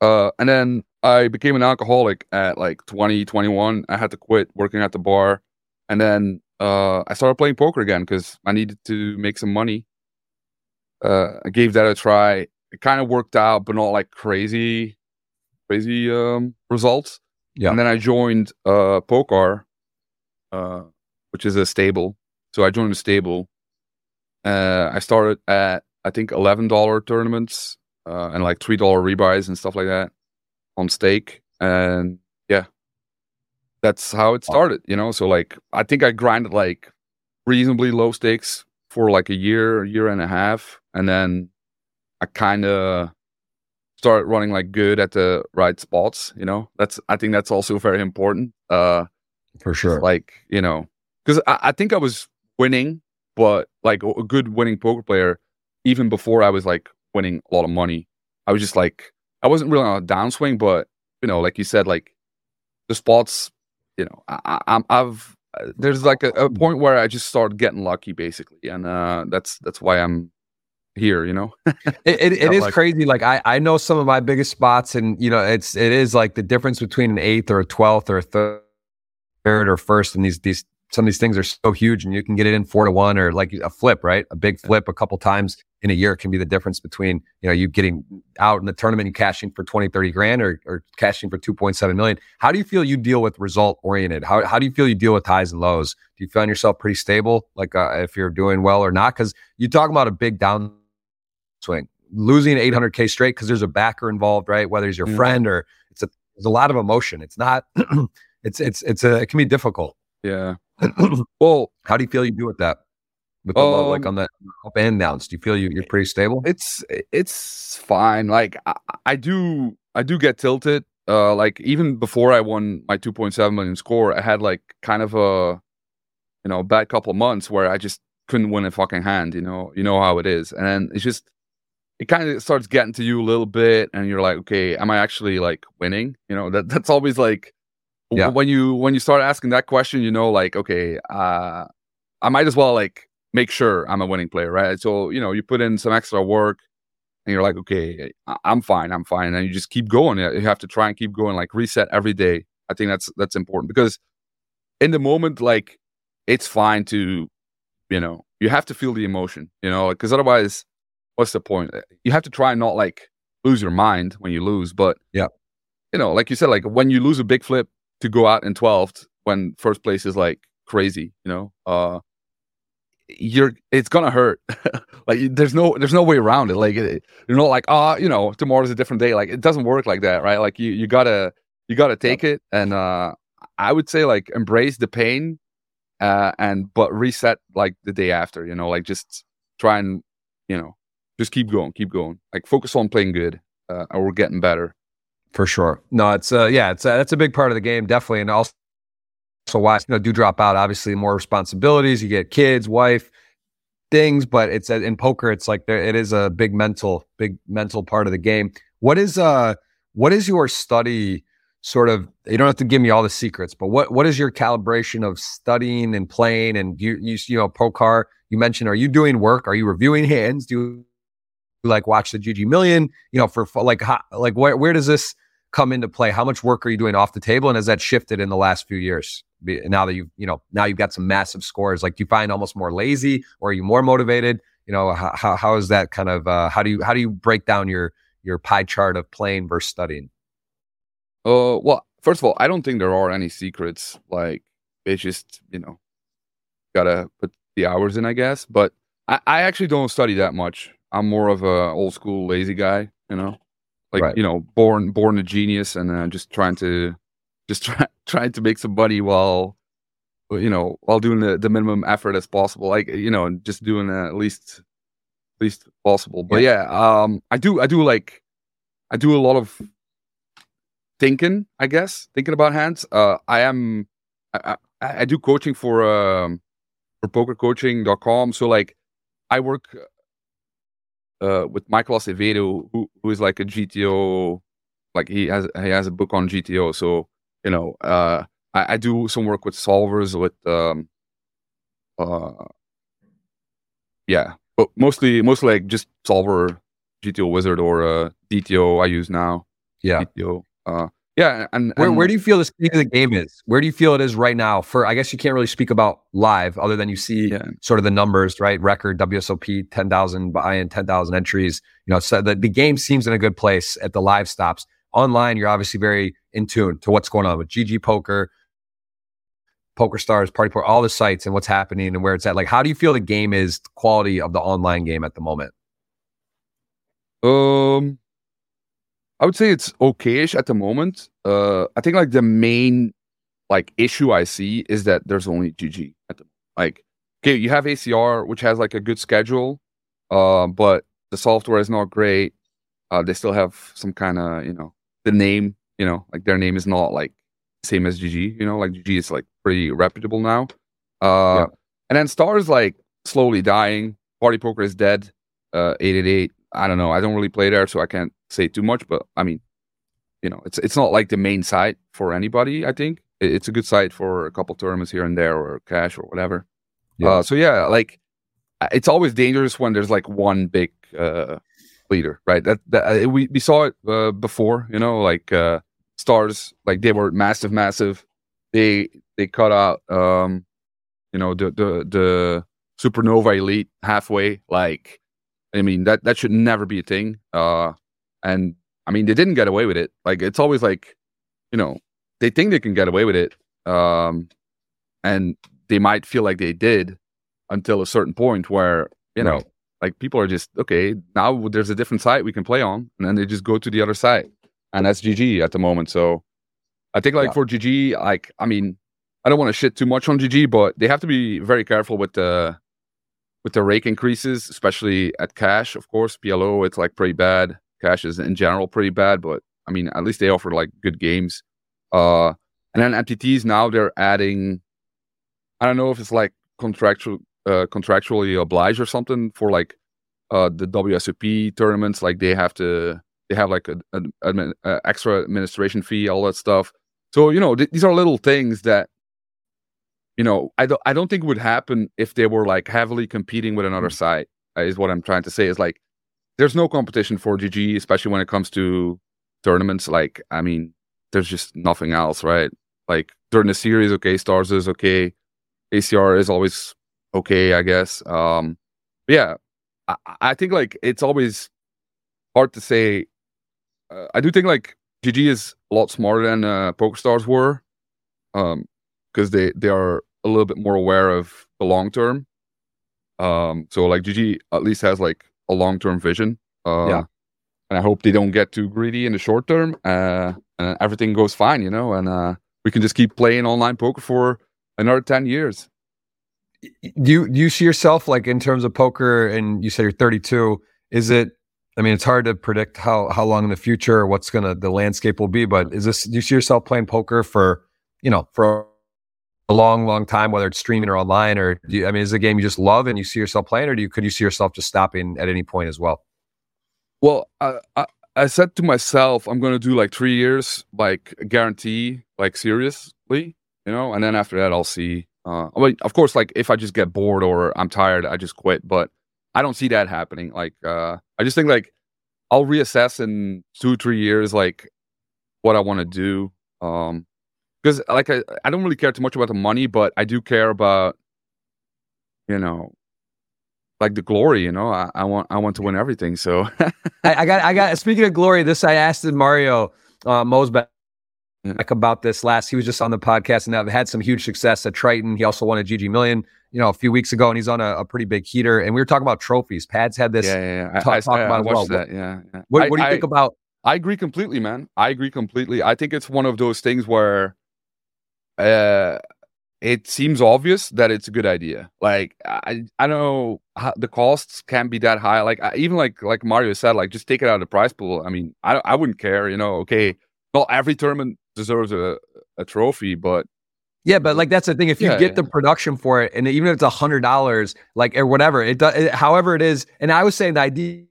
Uh, and then I became an alcoholic at like 20, 21. I had to quit working at the bar, and then uh, I started playing poker again because I needed to make some money. Uh, I gave that a try. It kind of worked out, but not like crazy, crazy um, results. Yeah. And then I joined uh Poker, uh, which is a stable. So I joined a stable. Uh, I started at I think eleven dollar tournaments uh, and like three dollar rebuys and stuff like that on stake. And yeah, that's how it started. You know, so like I think I grinded like reasonably low stakes for like a year, a year and a half, and then I kind of start running like good at the right spots you know? That's i think that's also very important uh for sure. like you know because I, I, think i was winning but like a good winning poker player even before i was like winning a lot of money i was just like i wasn't really on a downswing but you know like you said like the spots you know I, i'm i've there's like a, a point where i just start getting lucky basically and uh that's that's why i'm here you know <laughs> it, it, it is like, crazy like i i know some of my biggest spots and you know it's it is like the difference between an eighth or a 12th or a third or first and these these some of these things are so huge and you can get it in four to one or like a flip, right? A big flip a couple times in a year can be the difference between, you know, you getting out in the tournament and cashing for 20, 30 grand or, or cashing for 2.7 million. How do you feel you deal with result oriented? How, how do you feel you deal with highs and lows? Do you find yourself pretty stable? Like uh, if you're doing well or not? Cause you talk about a big downswing, losing 800k straight. Cause there's a backer involved, right? Whether he's your mm-hmm. friend or it's a, there's a lot of emotion. It's not, <clears throat> it's, it's, it's a, it can be difficult. Yeah. <clears throat> well, how do you feel you do with that? with the um, low, like on the up and downs? Do you feel you, you're pretty stable? It's it's fine. Like I, I do I do get tilted. Uh, like even before I won my 2.7 million score, I had like kind of a you know bad couple months where I just couldn't win a fucking hand. You know, you know how it is, and it's just it kind of starts getting to you a little bit, and you're like, okay, am I actually like winning? You know, that that's always like yeah. when you when you start asking that question, you know, like okay, uh, I might as well like make sure I'm a winning player, right? So, you know, you put in some extra work and you're like, okay, I'm fine, I'm fine. And you just keep going. You have to try and keep going, like reset every day. I think that's that's important because in the moment, like it's fine to, you know, you have to feel the emotion, you know, because otherwise, what's the point? You have to try and not like lose your mind when you lose. But yeah, you know, like you said, like when you lose a big flip to go out in 12th when first place is like crazy, you know, uh, you're it's gonna hurt <laughs> like there's no there's no way around it like it, you're not like ah oh, you know tomorrow's a different day like it doesn't work like that right like you you gotta you gotta take yep. it and uh i would say like embrace the pain uh and but reset like the day after you know like just try and you know just keep going keep going. Like focus on playing good uh, and we're getting better. For sure. No it's uh yeah it's uh, that's a big part of the game definitely and also so why you know do drop out obviously more responsibilities you get kids wife things but it's uh, in poker it's like there it is a big mental big mental part of the game. What is uh what is your study sort of you don't have to give me all the secrets but what what is your calibration of studying and playing? And you you, you know poker you mentioned are you doing work? Are you reviewing hands? Do you like watch the gg million you know for like how, like where, where does this come into play? How much work are you doing off the table and has that shifted in the last few years? Now that you you know now you've got some massive scores like do you find almost more lazy or are you more motivated? You know how how is that kind of uh, how do you how do you break down your your pie chart of playing versus studying? Uh well first of all i don't think there are any secrets like it's just you know gotta put the hours in i guess but i, I actually don't study that much i'm more of a old school lazy guy you know like right. you know born born a genius and uh, just trying to just try, <laughs> trying to make some money while you know while doing the, the minimum effort as possible like you know just doing uh, at least least possible but yeah. yeah um i do i do like i do a lot of thinking i guess thinking about hands uh i am i i, I do coaching for um for pokercoaching.com so like i work uh with michael acevedo who, who is like a gto like he has he has a book on gto so you know, uh, I, I, do some work with solvers with, um, uh, yeah, but mostly, mostly like just solver, GTO wizard or uh, DTO I use now. Yeah. DTO. Uh, yeah, and, where, where do you feel the state of the game is? Where do you feel it is right now? For I guess you can't really speak about live, other than you see yeah. sort of the numbers, right? Record WSOP ten thousand buy-in, ten thousand entries. You know, so the, the game seems in a good place at the live stops online, you're obviously very in tune to what's going on with GG Poker, Poker Stars, Party Poker, all the sites and what's happening and where it's at. Like, how do you feel the game is, the quality of the online game at the moment? Um, I would say it's okayish at the moment. Uh, I think like the main like issue I see is that there's only GG at the like. Okay, you have ACR, which has like a good schedule, uh, but the software is not great. Uh, they still have some kind of you know the name, you know, like their name is not like same as GG, you know, like GG is like pretty reputable now. Uh, yeah. And then Stars like slowly dying. Party Poker is dead. Uh, 888. I don't know. I don't really play there, so I can't say too much. But I mean, you know, it's it's not like the main site for anybody. I think it's a good site for a couple tournaments here and there, or cash or whatever. Yeah. Uh, so yeah, like it's always dangerous when there's like one big uh, leader, right? That, that uh, we we saw it uh, before, you know, like uh, stars, like they were massive, massive. They they cut out um, you know, the the the supernova elite halfway. Like, I mean, that that should never be a thing. Uh, and I mean, they didn't get away with it. Like, it's always like, you know, they think they can get away with it, um, and they might feel like they did until a certain point where you know, right. like people are just okay. Now there's a different site we can play on, and then they just go to the other side, and that's GG at the moment. So, I think like yeah. for GG, like I mean, I don't want to shit too much on GG, but they have to be very careful with the with the rake increases, especially at cash. Of course, PLO it's like pretty bad. Cash is in general pretty bad, but I mean, at least they offer like good games. Uh, and then MTTs now they're adding. I don't know if it's like contractual, uh, contractually obliged or something for like uh, the WSOP tournaments. Like they have to, they have like an extra administration fee, all that stuff. So you know, th- these are little things that you know, I don't I don't think would happen if they were like heavily competing with another mm. site. Uh, is what I'm trying to say. Is like there's no competition for GG, especially when it comes to tournaments. Like I mean, there's just nothing else, right? Like during the series, okay, Stars is okay, ACR is always okay, I guess. Um, yeah, I, I think like it's always hard to say. Uh, I do think like GG is a lot smarter than uh, PokerStars were. Um, because they they are a little bit more aware of the long term. Um, so like GG at least has like a long term vision. Uh, yeah. And I hope they don't get too greedy in the short term. Uh, and everything goes fine, you know, and uh, we can just keep playing online poker for another ten years. Do you do you see yourself like in terms of poker? And you said you're 32. Is it? I mean, it's hard to predict how how long in the future what's gonna the landscape will be. But is this? Do you see yourself playing poker for you know for a long, long time, whether it's streaming or online, or you, I mean, is it a game you just love and you see yourself playing, or do you could you see yourself just stopping at any point as well? Well, I I, I said to myself, I'm going to do like three years, like guarantee, like seriously, you know, and then after that, I'll see. Uh, I mean, of course, like if I just get bored or I'm tired, I just quit. But I don't see that happening. Like, uh, I just think like I'll reassess in two, three years, like what I want to do. Um, because like I, I don't really care too much about the money, but I do care about you know like the glory. You know, I, I want I want to win everything. So I, I, got I got speaking of glory, this I asked Mario uh, Mosböck about this last. He was just on the podcast and had some huge success at Triton. He also won a GG Million, you know, a few weeks ago, and he's on a, a pretty big heater. And we were talking about trophies. Pads had this. Yeah, yeah. yeah. Talk, I, talk about I well. that. Yeah. yeah. What, what do you think about? I agree completely, man. I agree completely. I think it's one of those things where uh, it seems obvious that it's a good idea. Like I, I know the costs can't be that high. Like I, even like like Mario said, like just take it out of the prize pool. I mean, I I wouldn't care. You know, okay, not every tournament deserves a a trophy, but yeah, but like that's the thing. If you yeah, get yeah. the production for it, and even if it's a hundred dollars, like or whatever, it does. However, it is. And I was saying the idea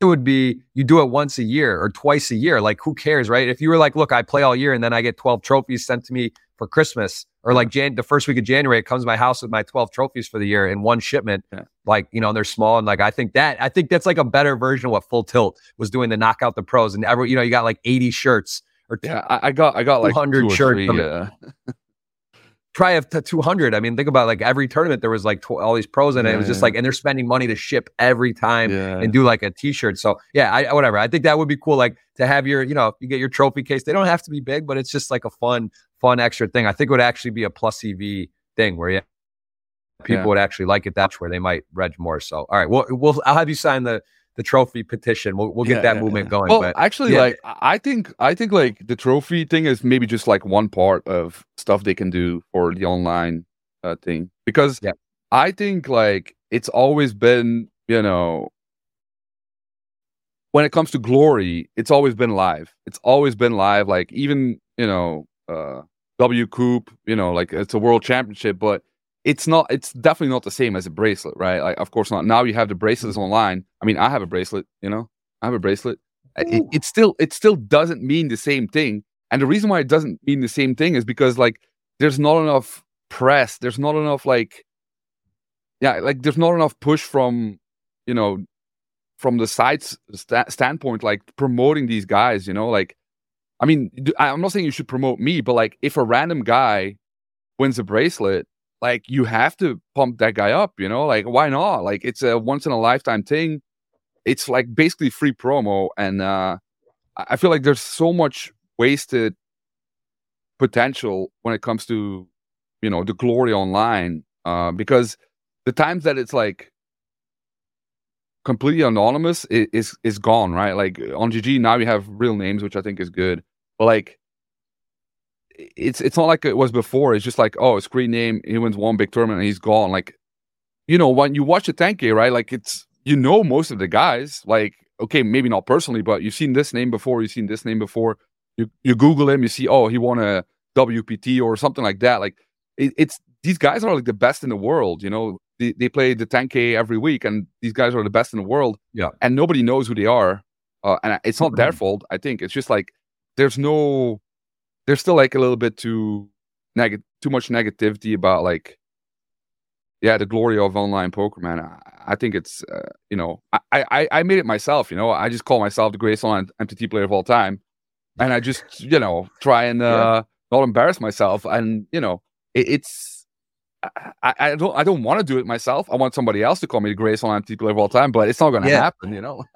would be you do it once a year or twice a year. Like who cares, right? If you were like, look, I play all year and then I get twelve trophies sent to me for Christmas or like Jan- the first week of January, it comes to my house with my 12 trophies for the year in one shipment. Yeah. Like, you know, and they're small. And like, I think that, I think that's like a better version of what Full Tilt was doing to knock out the pros. And every, you know, you got like 80 shirts or yeah, I, I got, I got like 100 shirts. Three, yeah. <laughs> try to 200. I mean, think about like every tournament, there was like tw- all these pros in it. Yeah, it was just yeah. like, and they're spending money to ship every time yeah. and do like a t-shirt. So yeah, I, whatever. I think that would be cool. Like to have your, you know, you get your trophy case. They don't have to be big, but it's just like a fun, fun extra thing. I think it would actually be a plus EV thing where yeah, people would actually like it. That's where they might reg more. So, all right, well, we'll, I'll have you sign the, the trophy petition. We'll, we'll get yeah, that yeah, movement yeah. going. Well, but, actually, like I think I think like the trophy thing is maybe just like one part of stuff they can do for the online uh, thing because I think like it's always been you know when it comes to glory, it's always been live. It's always been live. Like even you know uh, WCOOP, you know, like it's a world championship, but it's not it's definitely not the same as a bracelet right? Like of course not. Now you have the bracelets online. I mean i have a bracelet you know? I have a bracelet. It, it, still it still doesn't mean the same thing. And the reason why it doesn't mean the same thing is because like there's not enough press. There's not enough like yeah like there's not enough push from you know from the side's st- standpoint like promoting these guys you know? Like i mean i'm not saying you should promote me but like if a random guy wins a bracelet like you have to pump that guy up, you know? Like why not? Like it's a once in a lifetime thing. It's like basically free promo and uh I feel like there's so much wasted potential when it comes to you know the glory online uh because the times that it's like completely anonymous is is gone right like on gg now we have real names which i think is good but like it's it's not like it was before. It's just like, oh, screen name, he wins one big tournament and he's gone. Like, you know, when you watch the 10K, right? Like it's you know most of the guys. Like, okay, maybe not personally, but you've seen this name before, you've seen this name before. You you Google him, you see, oh, he won a WPT or something like that. Like it, it's these guys are like the best in the world, you know. They, they play the 10K every week, and these guys are the best in the world. Yeah. And nobody knows who they are. Uh, and it's not their fault, I think. It's just like there's no there's still like a little bit too negative, too much negativity about like, yeah, the glory of online poker, man. I, I think it's, uh, you know, I, I I made it myself. You know, I just call myself the greatest online MTT player of all time, and I just you know try and uh, yeah. not embarrass myself. And you know, it, it's I, I, don't I don't want to do it myself. I want somebody else to call me the greatest online MTT player of all time, but it's not going to yeah. happen. You know. <laughs>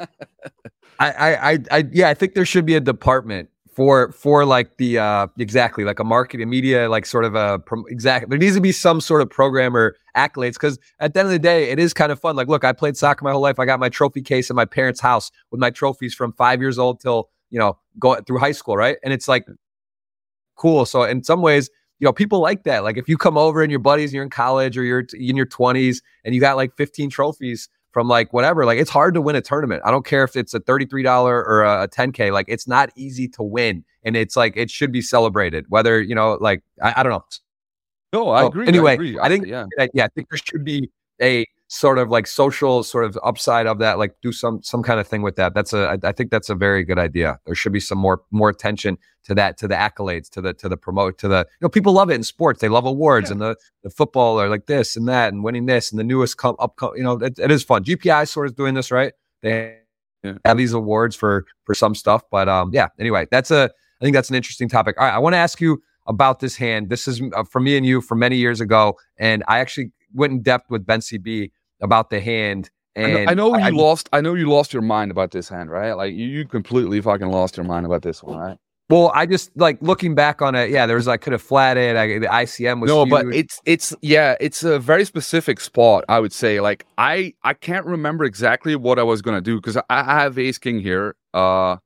I, I I yeah, I think there should be a department for for like the uh exactly like a marketing media like sort of a exact there needs to be some sort of programmer accolades because at the end of the day it is kind of fun. Like look i played soccer my whole life. I got my trophy case in my parents house with my trophies from five years old till you know go through high school right? And it's like cool. So in some ways you know people like that. Like if you come over and your buddies and you're in college or you're in your 20s and you got like 15 trophies from like whatever. Like it's hard to win a tournament. I don't care if it's a $33 or a 10K. Like it's not easy to win. And it's like it should be celebrated. Whether, you know, like I, I don't know. No, I agree. Anyway, I, agree. I think yeah. yeah, I think there should be a sort of like social sort of upside of that like do some some kind of thing with that. That's a I, I think that's a very good idea. There should be some more more attention to that to the accolades to the to the promote to the you know people love it in sports. They love awards yeah. and the the football are like this and that and winning this and the newest come up you know it, it is fun. Gpi sort of doing this right? They have these awards for for some stuff but um yeah anyway that's a i think that's an interesting topic. All right i want to ask you about this hand. This is uh, for me and you from many years ago and i actually went in depth with Ben CB about the hand. And I know, I know you I, lost. I know you lost your mind about this hand, right? Like you, you completely fucking lost your mind about this one, right? Well, I just like looking back on it. Yeah, there was I could have flatted. I, the ICM was no, huge. but it's it's yeah, it's a very specific spot. I would say like I I can't remember exactly what I was gonna do because I, I, have Ace King here. Uh,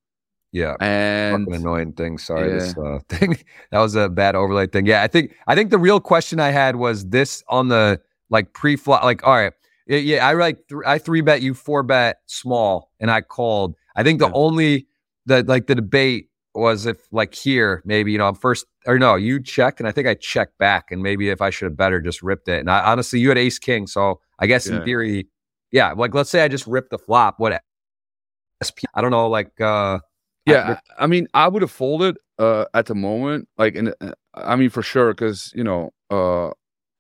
yeah, and Fucking annoying thing. Sorry, yeah. this uh, <laughs> thing that was a bad overlay thing. Yeah, I think I think the real question I had was this on the like pre-flop. Like, all right, yeah, yeah I like th- I three bet you four bet small, and I called. I think the yeah. only the like the debate was if like here maybe you know I'm first or no you check and I think I checked back and maybe if I should have better just ripped it. And I honestly you had Ace King, so I guess yeah. in theory, yeah. Like let's say I just ripped the flop. What? I don't know. Like uh yeah, I, I mean I would have folded uh at the moment. Like and uh, I mean for sure because you know uh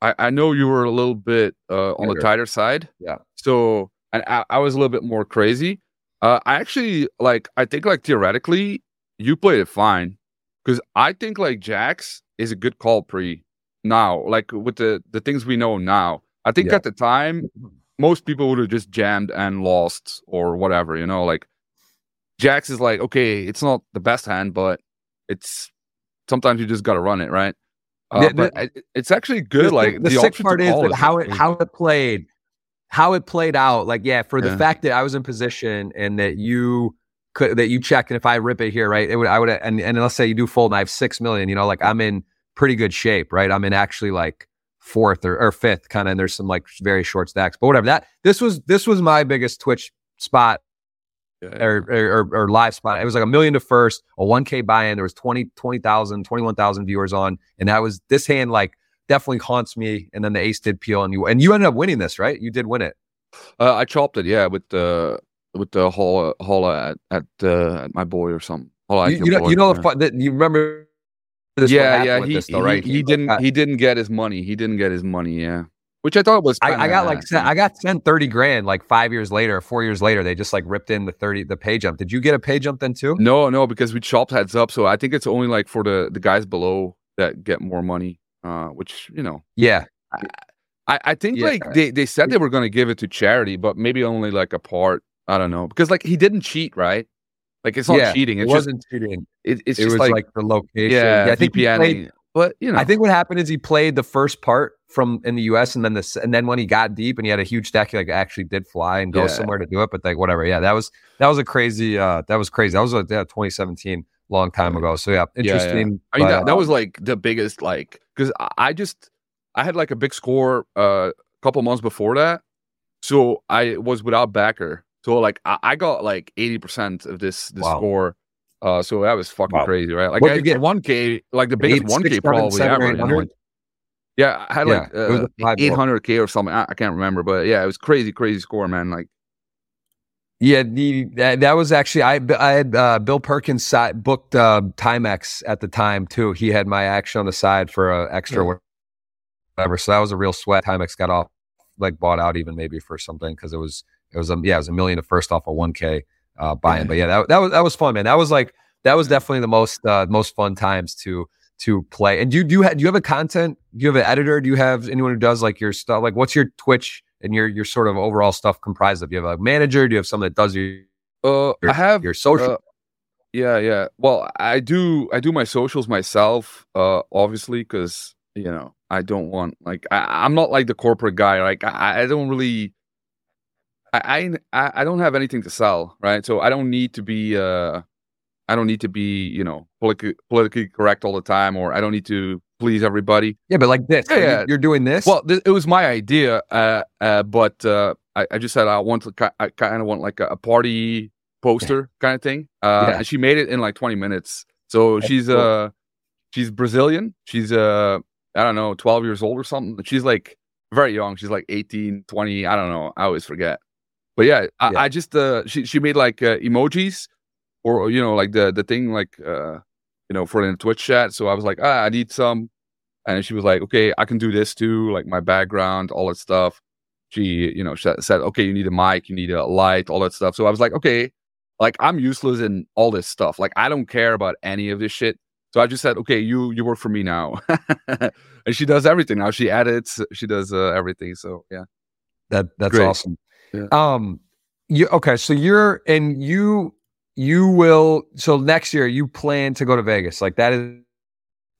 I, I know you were a little bit uh, on the tighter side. Yeah. So and I, I was a little bit more crazy. Uh, I actually like I think like theoretically you played it fine because I think like Jacks is a good call pre now like with the the things we know now. I think yeah. at the time most people would have just jammed and lost or whatever you know like Jacks is like okay it's not the best hand but it's sometimes you just got to run it right uh, the, it's actually good. The, like the, sick part is that how it how it played, how it played out. Like yeah, for the fact that I was in position and that you could that you checked, and if I rip it here, right, it would I would and and let's say you do fold, and I have six million. You know, like I'm in pretty good shape, right? I'm in actually like fourth or, or fifth, kind of. And there's some like very short stacks, but whatever. That this was this was my biggest Twitch spot yeah. or, or, or, live spot. It was like a million to first, a 1K buy in. There was 20, 20,000, 21,000 viewers on. And that was this hand, like, definitely haunts me. And then the ace did peel and you, and you ended up winning this, right? You did win it. Uh, I chopped it, yeah, with the, with the hall, hall at, at, uh, at my boy or something. you, you, know, you know, yeah. that you remember yeah, yeah. He, this, though, right? he, he, he didn't. He didn't get his money. He didn't get his money. Yeah which I thought was. I, I, got like I got sent thirty grand like five years later, four years later. They just like ripped in the thirty the pay jump. Did you get a pay jump then too? No, no, because we chopped heads up. So I think it's only like for the the guys below that get more money. Uh, which you know, yeah, I, I think yeah. like they, they said they were going to give it to charity, but maybe only like a part. I don't know because like he didn't cheat, right? Like it's not yeah, cheating. It wasn't just, cheating. It, it's it just was like, like, the location. Yeah, yeah I think VPN. Played, but you know, I think what happened is he played the first part from in the U.S. and then the and then when he got deep and he had a huge deck, he like actually did fly and go yeah. somewhere to do it. But like whatever, yeah, that was that was a crazy. uh That was crazy. That was a yeah, 2017, long time ago. So yeah, interesting. Yeah. I mean, but, that, that, was like the biggest like because I just I had like a big score uh, a couple months before that, so I was without backer. So like I, I got like 80 percent of this this wow. score. Uh, so that was fucking wow. crazy, right? Like I, get one K, like the biggest one K probably ever. Yeah, I had yeah, like uh, 800k or something. I, I, can't remember, but yeah, it was crazy, crazy score, man. Like, yeah, the that, that was actually I I had uh, Bill Perkins side, booked uh, Timex at the time too. He had my action on the side for a extra yeah. whatever. So that was a real sweat. Timex got off like bought out even maybe for something because it was it was a yeah it was a million to first off a one k uh, buy-in. But yeah, that that was that was fun, man. That was like that was definitely the most uh, most fun times to to play. And do you do you have, do you have a content? Do you have an editor? Do you have anyone who does like your stuff? Like, what's your Twitch and your your sort of overall stuff comprised of? Do you have a manager? Do you have someone that does your? Uh, your, I have your social. Uh, yeah, yeah. Well, I do. I do my socials myself. Uh, obviously, because you know I don't want like I, am not like the corporate guy. Like I, I don't really. I, I I don't have anything to sell, right? So I don't need to be uh I don't need to be, you know, politically, politically correct all the time, or I don't need to please everybody. Yeah, but like this, yeah, yeah. you're doing this. Well, th- it was my idea, uh, uh, but uh, I, I, just said I want to, I kind of want like a, a party poster kind of thing, uh, yeah. and she made it in like 20 minutes. So That's she's cool. uh, she's Brazilian. She's uh, I don't know, 12 years old or something. She's like very young. She's like 18, 20. I don't know. I always forget. But yeah, I, I just uh, she she made like uh, emojis or you know like the the thing like uh you know for the twitch chat. So i was like ah i need some. And she was like okay i can do this too like my background all that stuff. She you know said okay you need a mic you need a light all that stuff. So i was like okay. Like i'm useless in all this stuff. Like i don't care about any of this shit. So i just said okay you you work for me now. <laughs> And she does everything now. She edits she does uh, everything. So yeah. That that's Great. awesome yeah. um you okay so you're and you you will so next year you plan to go to Vegas. Like that is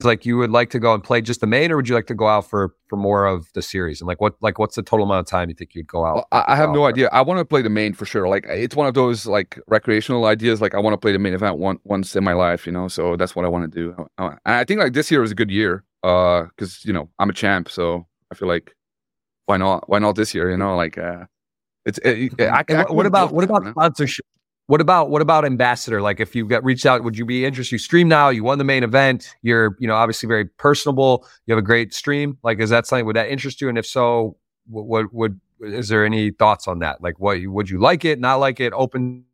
like you would like to go and play just the main or would you like to go out for for more of the series and like what like what's the total amount of time you think you'd go out well, i, I have no for? idea i want to play the main for sure like it's one of those like recreational ideas like i want to play the main event one, once in my life you know so that's what i want to do and i think like this year is a good year uh because you know i'm a champ so i feel like why not why not this year you know like uh it's it, I, I, what about what about sponsorship what about what about ambassador? Like if you got reached out, would you be interested? You stream now, you won the main event, you're, you know, obviously very personable, you have a great stream. Like, is that something would that interest you? And if so, what would is there any thoughts on that? Like what would you like it, not like it, open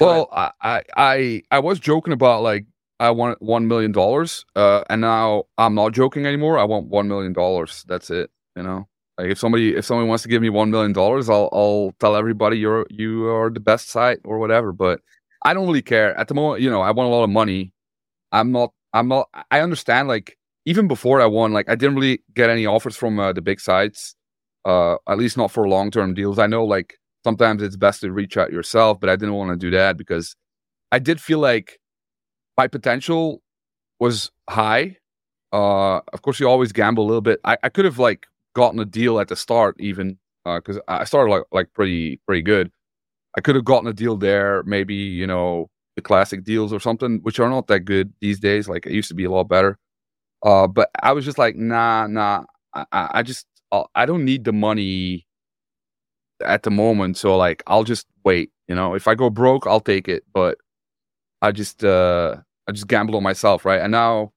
well, I, I I was joking about like I want one million dollars, uh, and now I'm not joking anymore. I want one million dollars. That's it. You know. Like if somebody if somebody wants to give me one million dollars, I'll I'll tell everybody you're you are the best site or whatever. But I don't really care at the moment. You know, I want a lot of money. I'm not. I'm not. I understand. Like even before I won, like I didn't really get any offers from uh, the big sites. Uh, at least not for long term deals. I know like sometimes it's best to reach out yourself, but I didn't want to do that because I did feel like my potential was high. Uh, of course, you always gamble a little bit. I, I could have like gotten a deal at the start, even because uh, I started like like pretty pretty good. I could have gotten a deal there, maybe you know the classic deals or something, which are not that good these days. Like it used to be a lot better. Uh, but I was just like, nah, nah. I, I just I'll, I do not need the money at the moment, so like I'll just wait. You know, if I go broke, I'll take it. But I just uh I just gamble on myself, right? And now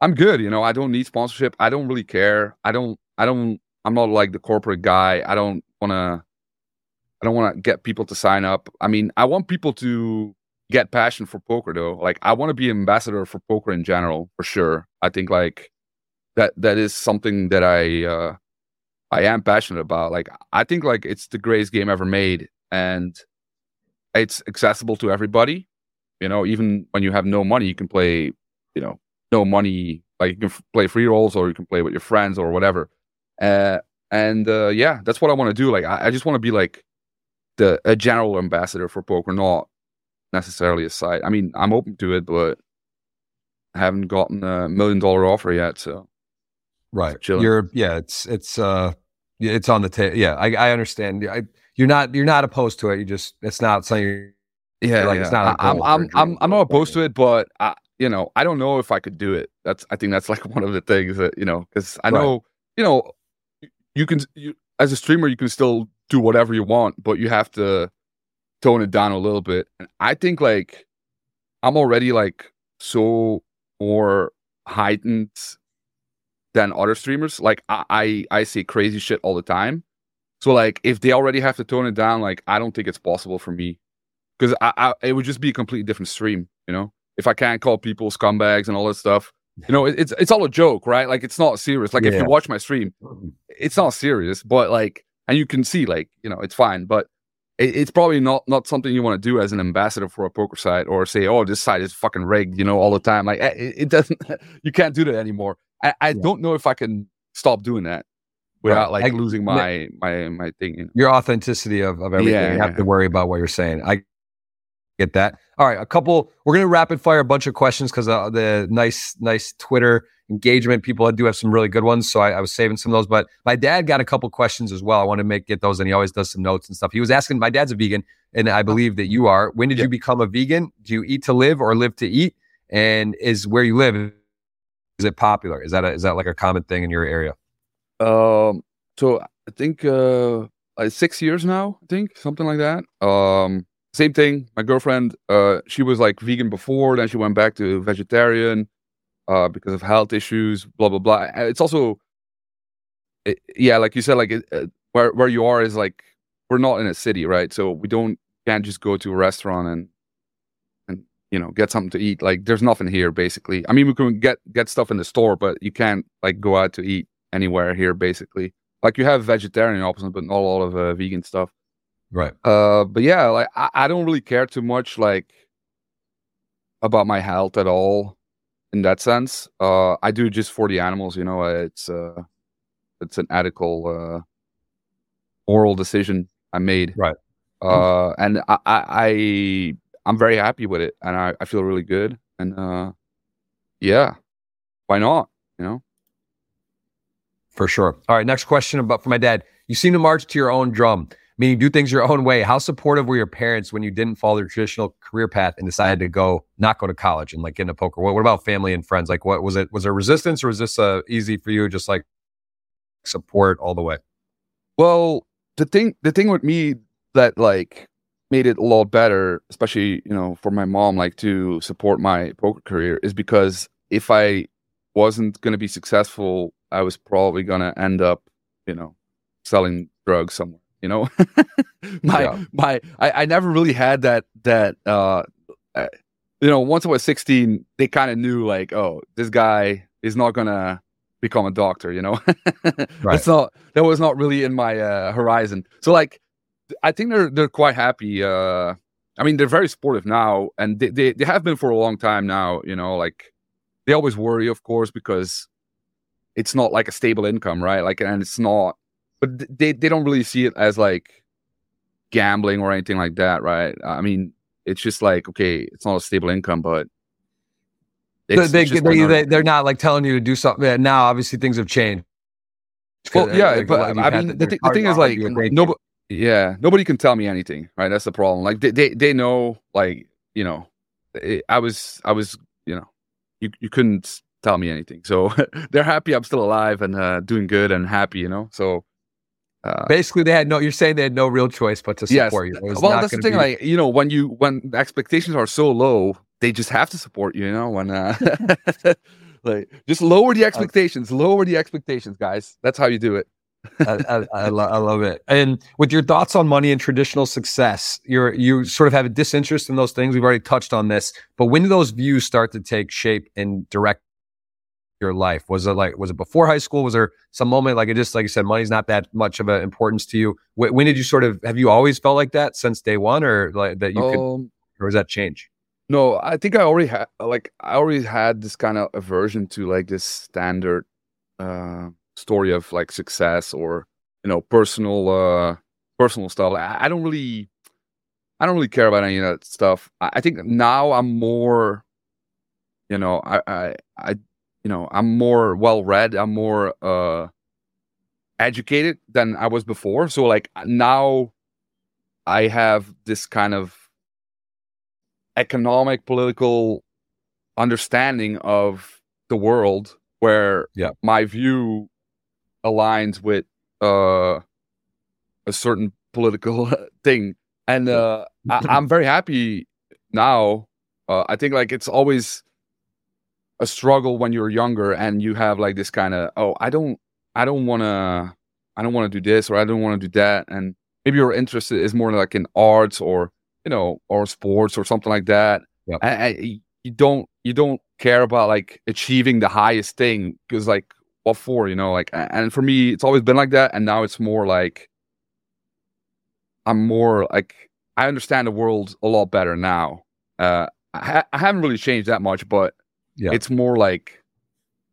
I'm good. You know, I don't need sponsorship. I don't really care. I don't I don't. I'm not like the corporate guy. I don't want to. I don't want to get people to sign up. I mean, I want people to get passion for poker though. Like, I want to be ambassador for poker in general, for sure. I think like that that is something that I uh I am passionate about. Like, I think like it's the greatest game ever made, and it's accessible to everybody. You know, even when you have no money, you can play. You know, no money. Like you can f- play free rolls, or you can play with your friends, or whatever Uh, and uh, yeah, that's what I want to do. Like, I, I just want to be like the a general ambassador for poker, not necessarily a site. I mean, I'm open to it, but I haven't gotten a million dollar offer yet. So, right, you're yeah, it's it's uh, it's on the table. Yeah, I, I understand. I, you're not you're not opposed to it. You just it's not something. yeah, like yeah. it's not. I'm I'm I'm, I'm not opposed to it, but I, you know, I don't know if I could do it. That's I think that's like <laughs> one of the things that you know because I know right. you know you can you, as a streamer you can still do whatever you want, but you have to tone it down a little bit. And I think like I'm already like so more heightened than other streamers. Like I, I I say crazy shit all the time. So like if they already have to tone it down, like I don't think it's possible for me because I, I it would just be a completely different stream. You know, if I can't call people scumbags and all that stuff, you know, it's it's all a joke, right? Like it's not serious. Like yeah. if you watch my stream, it's not serious, but like, and you can see, like, you know, it's fine, but it, it's probably not not something you want to do as an ambassador for a poker site or say, oh, this site is fucking rigged, you know, all the time. Like eh, it, it doesn't, <laughs> you can't do that anymore. I, I yeah. don't know if I can stop doing that without right. like I, losing my my my thing. You know? Your authenticity of, of everything. You have to worry about what you're saying. I get that. All right, a couple. We're gonna rapid fire a bunch of questions because uh, the nice, nice Twitter engagement. People do have some really good ones, so I, I, was saving some of those. But my dad got a couple questions as well. I want to make get those, and he always does some notes and stuff. He was asking. My dad's a vegan, and I believe that you are. When did you become a vegan? Do you eat to live or live to eat? And is where you live is it popular? Is that a, is that like a common thing in your area? Um. So I think uh, six years now. I think something like that. Um same thing. My girlfriend, uh, she was like vegan before, then she went back to vegetarian uh, because of health issues. Blah blah blah. It's also, it, yeah, like you said, like it, uh, where where you are is like we're not in a city, right? So we don't can't just go to a restaurant and and you know get something to eat. Like there's nothing here, basically. I mean, we can get get stuff in the store, but you can't like go out to eat anywhere here, basically. Like you have vegetarian options, but not a lot of uh, vegan stuff. Right. Uh, but yeah, like I, I don't really care too much like about my health at all in that sense. Uh, I do just for the animals, you know. It's uh, it's an ethical, uh, moral decision I made. Right. Uh, and I, I, I I'm very happy with it, and I, I feel really good. And uh, yeah, why not? You know. For sure. All right. Next question about for my dad. You seem to march to your own drum meaning do things your own way. How supportive were your parents when you didn't follow the traditional career path and decided to go not go to college and like get into poker? What, what about family and friends? Like, what was it? Was there resistance or was this uh, easy for you? Just like support all the way. Well, the thing, the thing with me that like made it a lot better, especially you know for my mom, like to support my poker career, is because if I wasn't going to be successful, I was probably going to end up, you know, selling drugs somewhere you know? <laughs> My yeah. my I, I never really had that that uh, uh you know once i was 16 they kind of knew like oh this guy is not gonna become a doctor you know? <laughs> Right. it's not that was not really in my uh, horizon. So like i think they're they're quite happy uh i mean they're very supportive now and they, they, they have been for a long time now you know? Like they always worry of course because it's not like a stable income right? Like and it's not but they they don't really see it as like gambling or anything like that, right? Uh, I mean, it's just like okay, it's not a stable income, but they, they, they, they, are not like telling you to do something. Now, obviously, things have changed. Well, uh, yeah, like, but I mean, the, th- the thing is, like, nobody, yeah, nobody can tell me anything, right? That's the problem. Like, they, they, they know, like, you know, it, I was, I was, you know, you, you couldn't tell me anything. So <laughs> they're happy I'm still alive and uh, doing good and happy, you know. So uh, Basically, they had no. You're saying they had no real choice but to support yes. you. Well, that's the thing. Be... Like you know, when you when the expectations are so low, they just have to support you. You know, when uh, <laughs> <laughs> like just lower the expectations, lower the expectations, guys. That's how you do it. I, I, I, lo- I, love it. And with your thoughts on money and traditional success, you're you sort of have a disinterest in those things. We've already touched on this, but when do those views start to take shape and direct your life? Was it like was it before high school? Was there some moment like it just like you said, money's not that much of an importance to you? When, when did you sort of have you always felt like that since day one, or like that you um, could, or does that change? No, I think I already had like I already had this kind of aversion to like this standard uh story of like success or you know personal uh personal stuff. I, I don't really I don't really care about any of that stuff. I, I think now I'm more, you know, I, I, I, you know, I'm more well read. I'm more uh, educated than I was before. So like now, I have this kind of economic, political understanding of the world where yeah. my view aligns with uh, a certain political <laughs> thing and uh, I, am very happy now. Uh, I think like it's always a struggle when you're younger and you have like this kind of oh I don't I don't want to I don't want to do this or I don't want to do that and maybe your interest is more like in arts or you know or sports or something like that. And, you don't you don't care about like achieving the highest thing because like what for you know like and for me it's always been like that and now it's more like I'm more like I understand the world a lot better now. Uh, I, ha- I haven't really changed that much, but yeah. it's more like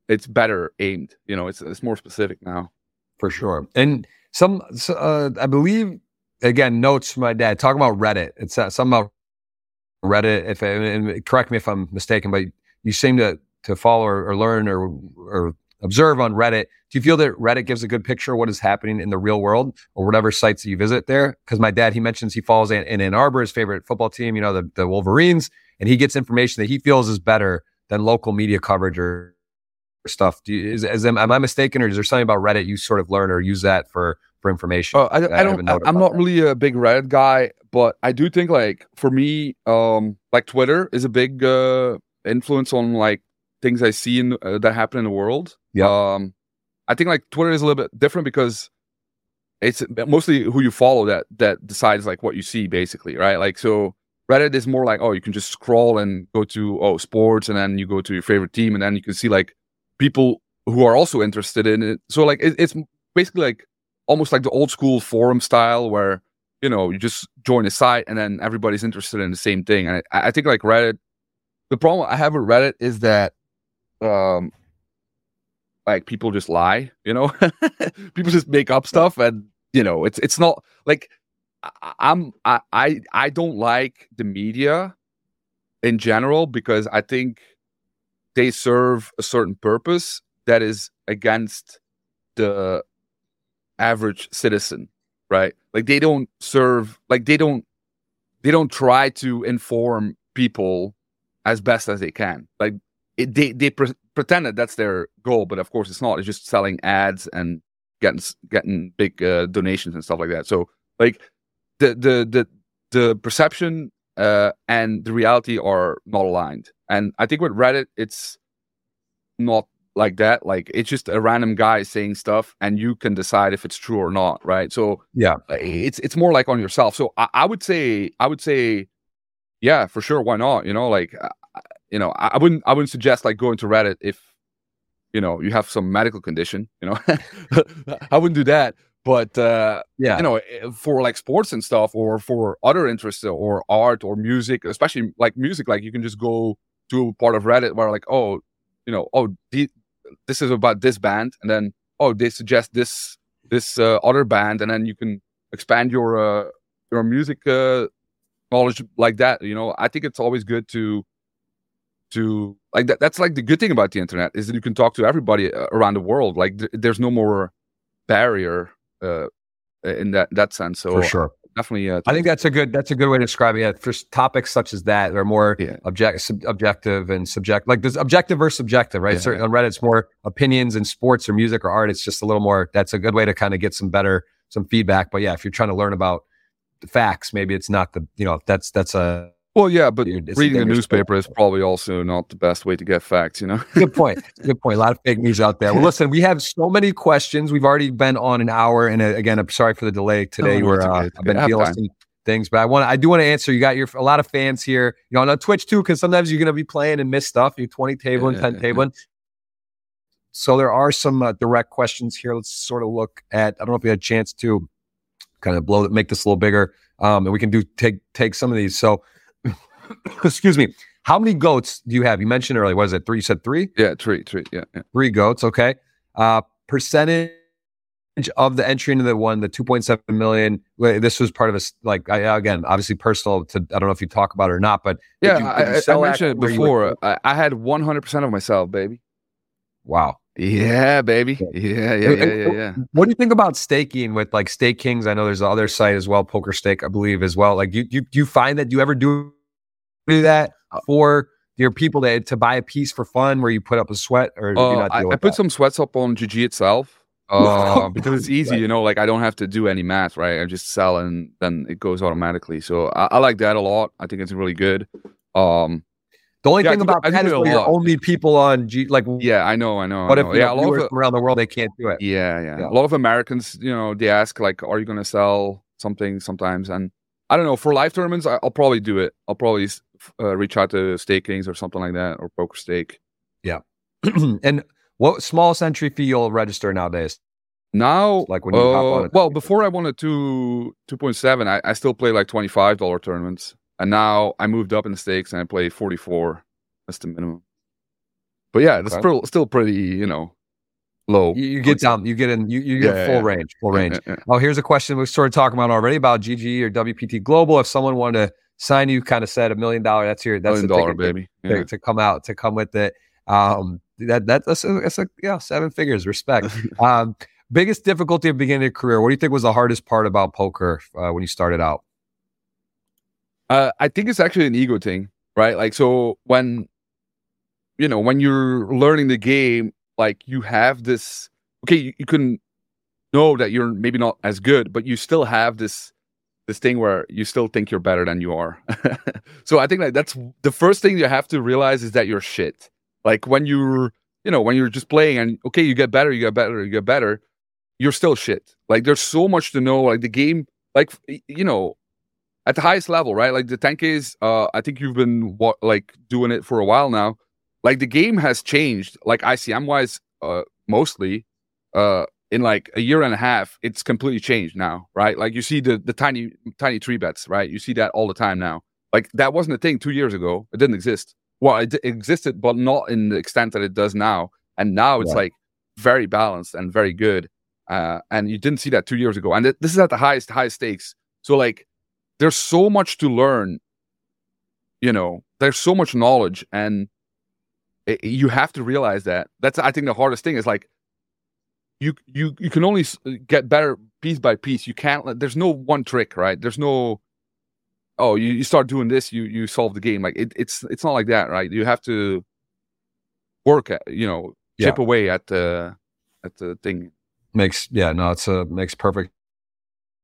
it's better aimed. You know, it's it's more specific now. For sure. And some, uh, I believe, again, notes from my dad talking about Reddit. It's uh, something about Reddit. If and correct me if I'm mistaken, but you seem to to follow or, or learn or or observe on Reddit. Do you feel that Reddit gives a good picture of what is happening in the real world or whatever sites that you visit there? Because my dad, he mentions he follows in, Ann Arbor, his favorite football team, you know, the, the Wolverines, and he gets information that he feels is better than local media coverage or stuff. Do you, is, is am, am I mistaken, or is there something about Reddit you sort of learn or use that for for information? Uh, I, I, don't. I, am not that. really a big Reddit guy, but I do think like for me, um, like Twitter is a big uh, influence on like things I see in uh, that happen in the world. Yeah. Um, I think like Twitter is a little bit different because it's mostly who you follow that that decides like what you see basically, right? Like so Reddit is more like oh you can just scroll and go to oh sports and then you go to your favorite team and then you can see like people who are also interested in it. So like it, it's basically like almost like the old school forum style where you know you just join a site and then everybody's interested in the same thing. And I, I think like Reddit, the problem I have with Reddit is that um like people just lie you know <laughs> people just make up stuff and you know it's it's not like i'm i i i don't like the media in general because i think they serve a certain purpose that is against the average citizen right like they don't serve like they don't they don't try to inform people as best as they can like it, they they pre- pretend that that's their goal, but of course it's not. It's just selling ads and getting getting big uh, donations and stuff like that. So like the the the the perception uh, and the reality are not aligned. And I think with Reddit, it's not like that. Like it's just a random guy saying stuff, and you can decide if it's true or not, right? So yeah, uh, it's it's more like on yourself. So I, I would say I would say, yeah, for sure. Why not? You know, like uh, uh, you know, I, I wouldn't I wouldn't suggest like going to Reddit if you know you have some medical condition. You know, <laughs> I wouldn't do that. But uh, yeah, you know, eh, for like sports and stuff, or for other interests, or art, or music, especially like music, like you can just go to part of Reddit where like, oh, you know, oh, the, this is about this band, and then oh, they suggest this this uh, other band, and then you can expand your uh, your music uh, knowledge like that. You know, I think it's always good to to like that that's like the good thing about the internet is that you can talk to everybody uh, around the world like th- there's no more barrier uh in that that sense. So for sure. definitely uh, i think that's a good that's a good way to describe it. Yeah, for topics such as that they're more yeah. object sub- objective and subject like there's objective versus subjective right? Yeah, Certain, on reddit it's more opinions and sports or music or art it's just a little more that's a good way to kind of get some better some feedback. But yeah if you're trying to learn about the facts maybe it's not the you know that's that's a well, yeah, but reading the newspaper is probably also not the best way to get facts, you know? Good point. Good point. A lot of fake news out there. Well, <laughs> listen, we have so many questions. We've already been on an hour. And uh, again, I'm sorry for the delay today. Oh, We're, uh, I've been dealing with things, but I want I do want to answer. You got your a lot of fans here, you know, on Twitch too, because sometimes you're going to be playing and miss stuff. You're 20 table and 10 table. So there are some uh, direct questions here. Let's sort of look at. I don't know if we had a chance to kind of blow make this a little bigger, um, and we can do take take some of these. So <coughs> excuse me. How many goats do you have? You mentioned earlier. Was it three? You said three? Yeah, three, three. Yeah, yeah. Three goats. Okay. Uh, percentage of the entry into the one, the 2.7 million, this was part of a, like, I, again, obviously personal to, I don't know if you talk about it or not, but yeah, you, I, I, mentioned it before. I, I had 100% of myself, baby. Wow. Yeah, baby. Yeah, yeah, yeah, yeah, yeah. What do you think about staking with like Stake Kings? I know there's the other site as well, Poker Stake, I believe as well. Like, you you do you find that you ever do do that uh, for your people to to buy a piece for fun, where you put up a sweat, or uh, I, I, put that? some sweats up on GG itself <laughs> uh, because it's easy, you know. Like I don't have to do any math, right? I just sell and then it goes automatically. So I, I like that a lot. I think it's really good. Um, the only yeah, thing about that is you're only people on G, like yeah, I know, I know. What I know. if yeah, a lot of around the world they can't do it? Yeah, yeah, yeah. A lot of Americans, you know, they ask like, "Are you going to sell something?" Sometimes, and I don't know. For live tournaments, I'll probably do it. I'll probably uh, reach out to StakeKings or something like that, or Poker Stake. Yeah. <clears throat> and what smallest entry fee you'll register nowadays? Now, like when you uh, hop on well, before I wanted to two point seven, I, I still play like twenty five dollar tournaments. And now I moved up in the stakes and I play 44. That's the minimum. But yeah, it's okay. still pretty, you know, low. You, you get down, you get in, you, you get yeah, full yeah, range, full yeah, range. Oh, here's a question we started talking about already about GG or WPT Global. If someone wanted to sign you, kind of said a million dollar, that's your, that's million the dollar, baby. To, to, come out, to come with it. Um, that, that that's a, that's a, yeah, seven figures, respect. <laughs> um, biggest difficulty of beginning a career. What do you think was the hardest part about poker uh, when you started out? Uh, I think it's actually an ego thing, right? Like, so when, you know, when you're learning the game, like you have this, okay, you, you can know that you're maybe not as good, but you still have this, this thing where you still think you're better than you are. <laughs> so I think like that's the first thing you have to realize is that you're shit. Like when you're, you know, when you're just playing and okay, you get better, you get better, you get better, you're still shit. Like there's so much to know. Like the game, like you know, at the highest level, right? Like the 10Ks, uh, I think you've been like doing it for a while now. Like the game has changed, like ICM wise, uh, mostly, uh, in like a year and a half, it's completely changed now, right? Like you see the the tiny tiny three bets, right? You see that all the time now. Like that wasn't a thing two years ago. It didn't exist. Well, it d- existed, but not in the extent that it does now. And now it's like very balanced and very good. Uh, and you didn't see that two years ago. And th- this is at the highest highest stakes. So like there's so much to learn you know there's so much knowledge and it, you have to realize that that's i think the hardest thing is like you you you can only get better piece by piece you can't there's no one trick right there's no oh you, you start doing this you you solve the game like it, it's it's not like that right you have to work at you know chip yeah. away at the at the thing makes yeah no it's a makes perfect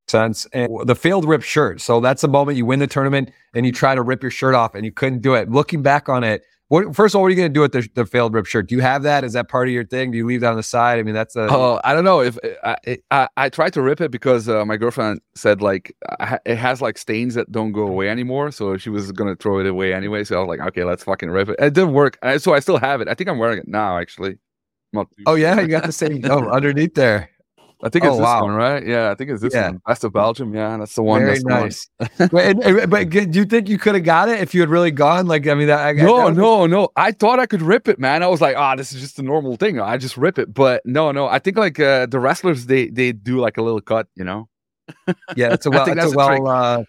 sense. And the failed rip shirt. So that's the moment you win the tournament and you try to rip your shirt off and you couldn't do it. Looking back on it, what, first of all, what are you going to do with the, the, failed rip shirt? Do you have that? Is that part of your thing? Do you leave that on the side? I mean, that's a. Oh, I don't know if I I, I tried to rip it because uh, my girlfriend said like it has like stains that don't go away anymore, so she was going to throw it away anyway. So I was like, okay, let's fucking rip it. It didn't work, so I still have it. I think I'm wearing it now, actually. oh yeah, you got the same oh, <laughs> underneath there. I think it's oh, this wow. one, right? Yeah, I think it's this yeah. one. Best of Belgium. Yeah, that's the one. Very that's nice. but, but, do you think you could have got it if you had really gone? Like, I mean, that, I, no, that no, no. I thought I could rip it, man. I was like, ah, oh, this is just a normal thing. I just rip it. But no, no. I think like uh, the wrestlers, they they do like a little cut, you know. yeah, it's a <laughs> well, it's a well, uh,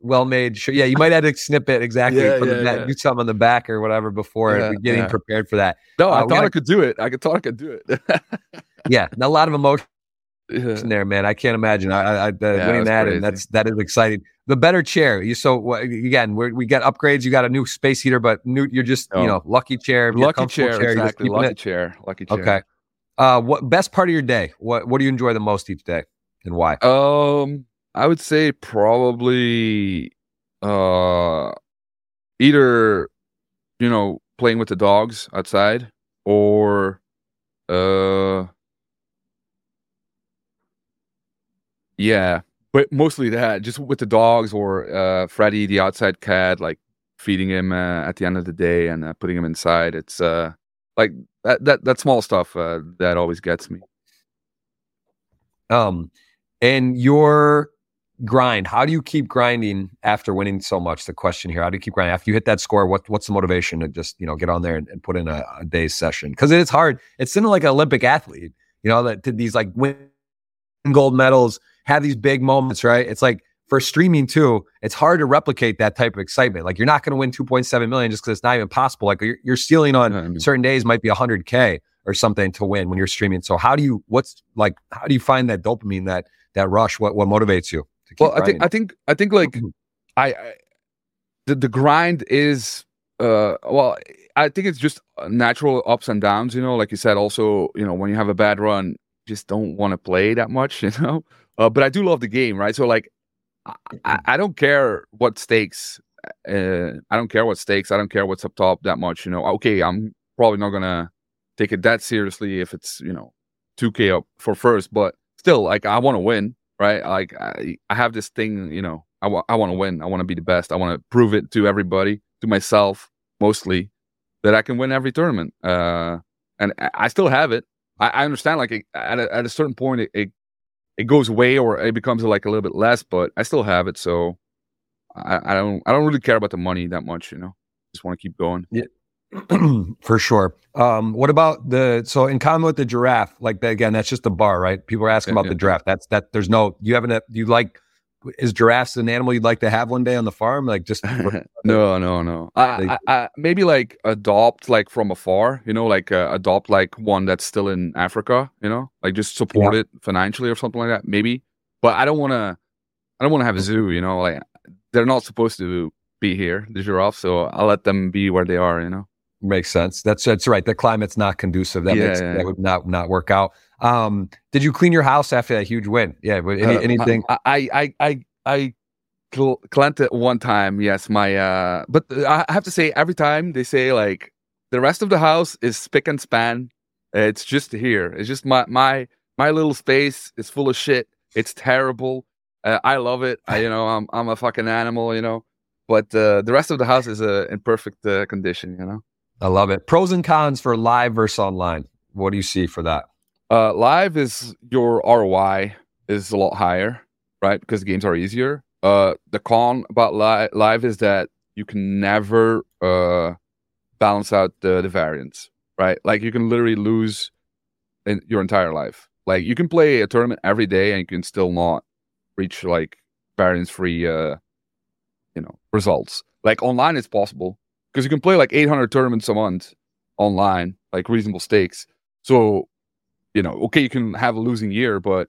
well made. Sure. Yeah, you might have to snip it exactly. Yeah, yeah, yeah. Do something on the back or whatever before getting prepared for that. No, I uh, thought I could do it. I could thought I could do it. <laughs> yeah, a lot of emotion there, man. I can't imagine. I, I, yeah, winning that, crazy. and that's that is exciting. The better chair. You so again, we we got upgrades. You got a new space heater, but new. You're just oh. you know lucky chair, lucky chair, chair, exactly. Lucky it. chair, lucky chair. Okay. Uh, what best part of your day? What what do you enjoy the most each day, and why? Um, I would say probably, uh, either you know playing with the dogs outside or uh Yeah, but mostly that, just with the dogs or uh, Freddy, the outside cat, like feeding him uh, at the end of the day and uh, putting him inside. It's uh, like that that that small stuff uh, that always gets me. Um, and your grind. How do you keep grinding after winning so much? The question here: How do you keep grinding after you hit that score? What what's the motivation to just you know get on there and, and put in a, a day's session? Because it's hard. It's similar like an Olympic athlete you know, that did these like win gold medals, have these big moments, right? It's like for streaming too, it's hard to replicate that type of excitement. Like you're not going to win 2.7 million just because it's not even possible. Like your, your ceiling on mean, certain days might be 100k or something to win when you're streaming. So how do you? What's like? How do you find that dopamine that that rush? What what motivates you? well, I think I think I think like mm-hmm. I, I the the grind is uh well I think it's just natural ups and downs. You know, like you said, also you know when you have a bad run, just don't want to play that much. <laughs> You know, uh, but I do love the game, right? So like I, I don't care what stakes. Uh, I don't care what stakes. I don't care what's up top that much. You know, okay, I'm probably not gonna take it that seriously if it's you know 2K up for first, but still, like I want to win, right? Like I, I have this thing, you know, I, I want to win. I want to be the best. I want to prove it to everybody, to myself mostly, that I can win every tournament. Uh, and I still have it. I, I understand, like at a, at a certain point, it, it it goes away or it becomes like a little bit less, but I still have it. So I, I don't I don't really care about the money that much, you know. Just want to keep going. Yeah. <clears throat> For sure. Um, what about the so in common with the giraffe? Like the, again, that's just the bar, right? People are asking yeah, about yeah. the giraffe. That's that. There's no. You haven't. You like is giraffes an animal you'd like to have one day on the farm? Like just for, <laughs> <laughs> no, no, no. I, I, I, maybe like adopt like from afar, you know, like uh, adopt like one that's still in Africa, you know, like just support yeah. it financially or something like that. Maybe, but I don't want to. I don't want to have a zoo, you know. Like they're not supposed to be here, the giraffe. So I'll let them be where they are, you know. Makes sense. That's that's right. The climate's not conducive. That yeah, makes yeah. that would not not work out. Um, did you clean your house after that huge win? Yeah. Any, uh, anything? I I I I cleaned it one time. Yes, my uh, but I have to say every time they say like the rest of the house is spick and span. It's just here. It's just my my my little space is full of shit. It's terrible. Uh, I love it. I, you know, I'm I'm a fucking animal. You know, but uh, the rest of the house is uh, in perfect uh, condition. You know. I love it. Pros and cons for live versus online. What do you see for that? Uh, live is your ROI is a lot higher, right? Because games are easier. Uh, the con about li- live is that you can never uh, balance out the, the variance, right? Like you can literally lose in your entire life. Like you can play a tournament every day and you can still not reach like variance free, uh, you know, results. Like online, it's possible because you can play like 800 tournaments a month online, like reasonable stakes. So, you know, okay, you can have a losing year, but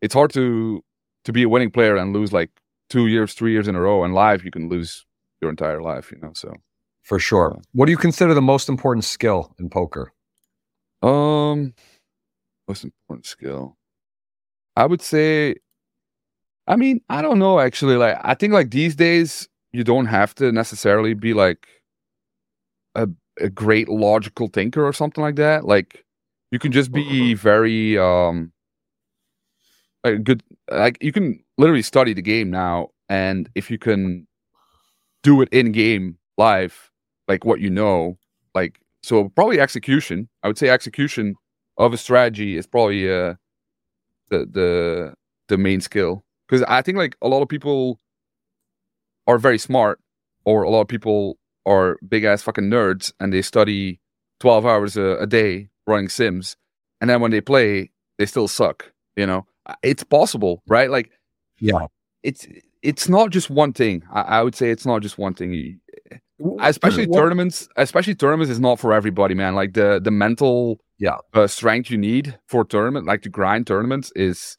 it's hard to to be a winning player and lose like two years, three years in a row. And live, you can lose your entire life, you know. So, for sure. What do you consider the most important skill in poker? Um, most important skill, I would say. I mean, I don't know actually. Like, I think like these days, you don't have to necessarily be like a, a great logical thinker or something like that. Like you can just be very um good like you can literally study the game now and if you can do it in game live like what you know like so probably execution. I would say execution of a strategy is probably uh the the the main skill. Because i think like a lot of people are very smart or a lot of people are big ass fucking nerds and they study 12 hours a, a, day running sims and then when they play they still suck you know? It's possible right? Like yeah. it's it's not just one thing. I, I would say it's not just one thing. Especially what? tournaments especially tournaments is not for everybody man. Like the the mental yeah. uh, strength you need for tournament like to grind tournaments is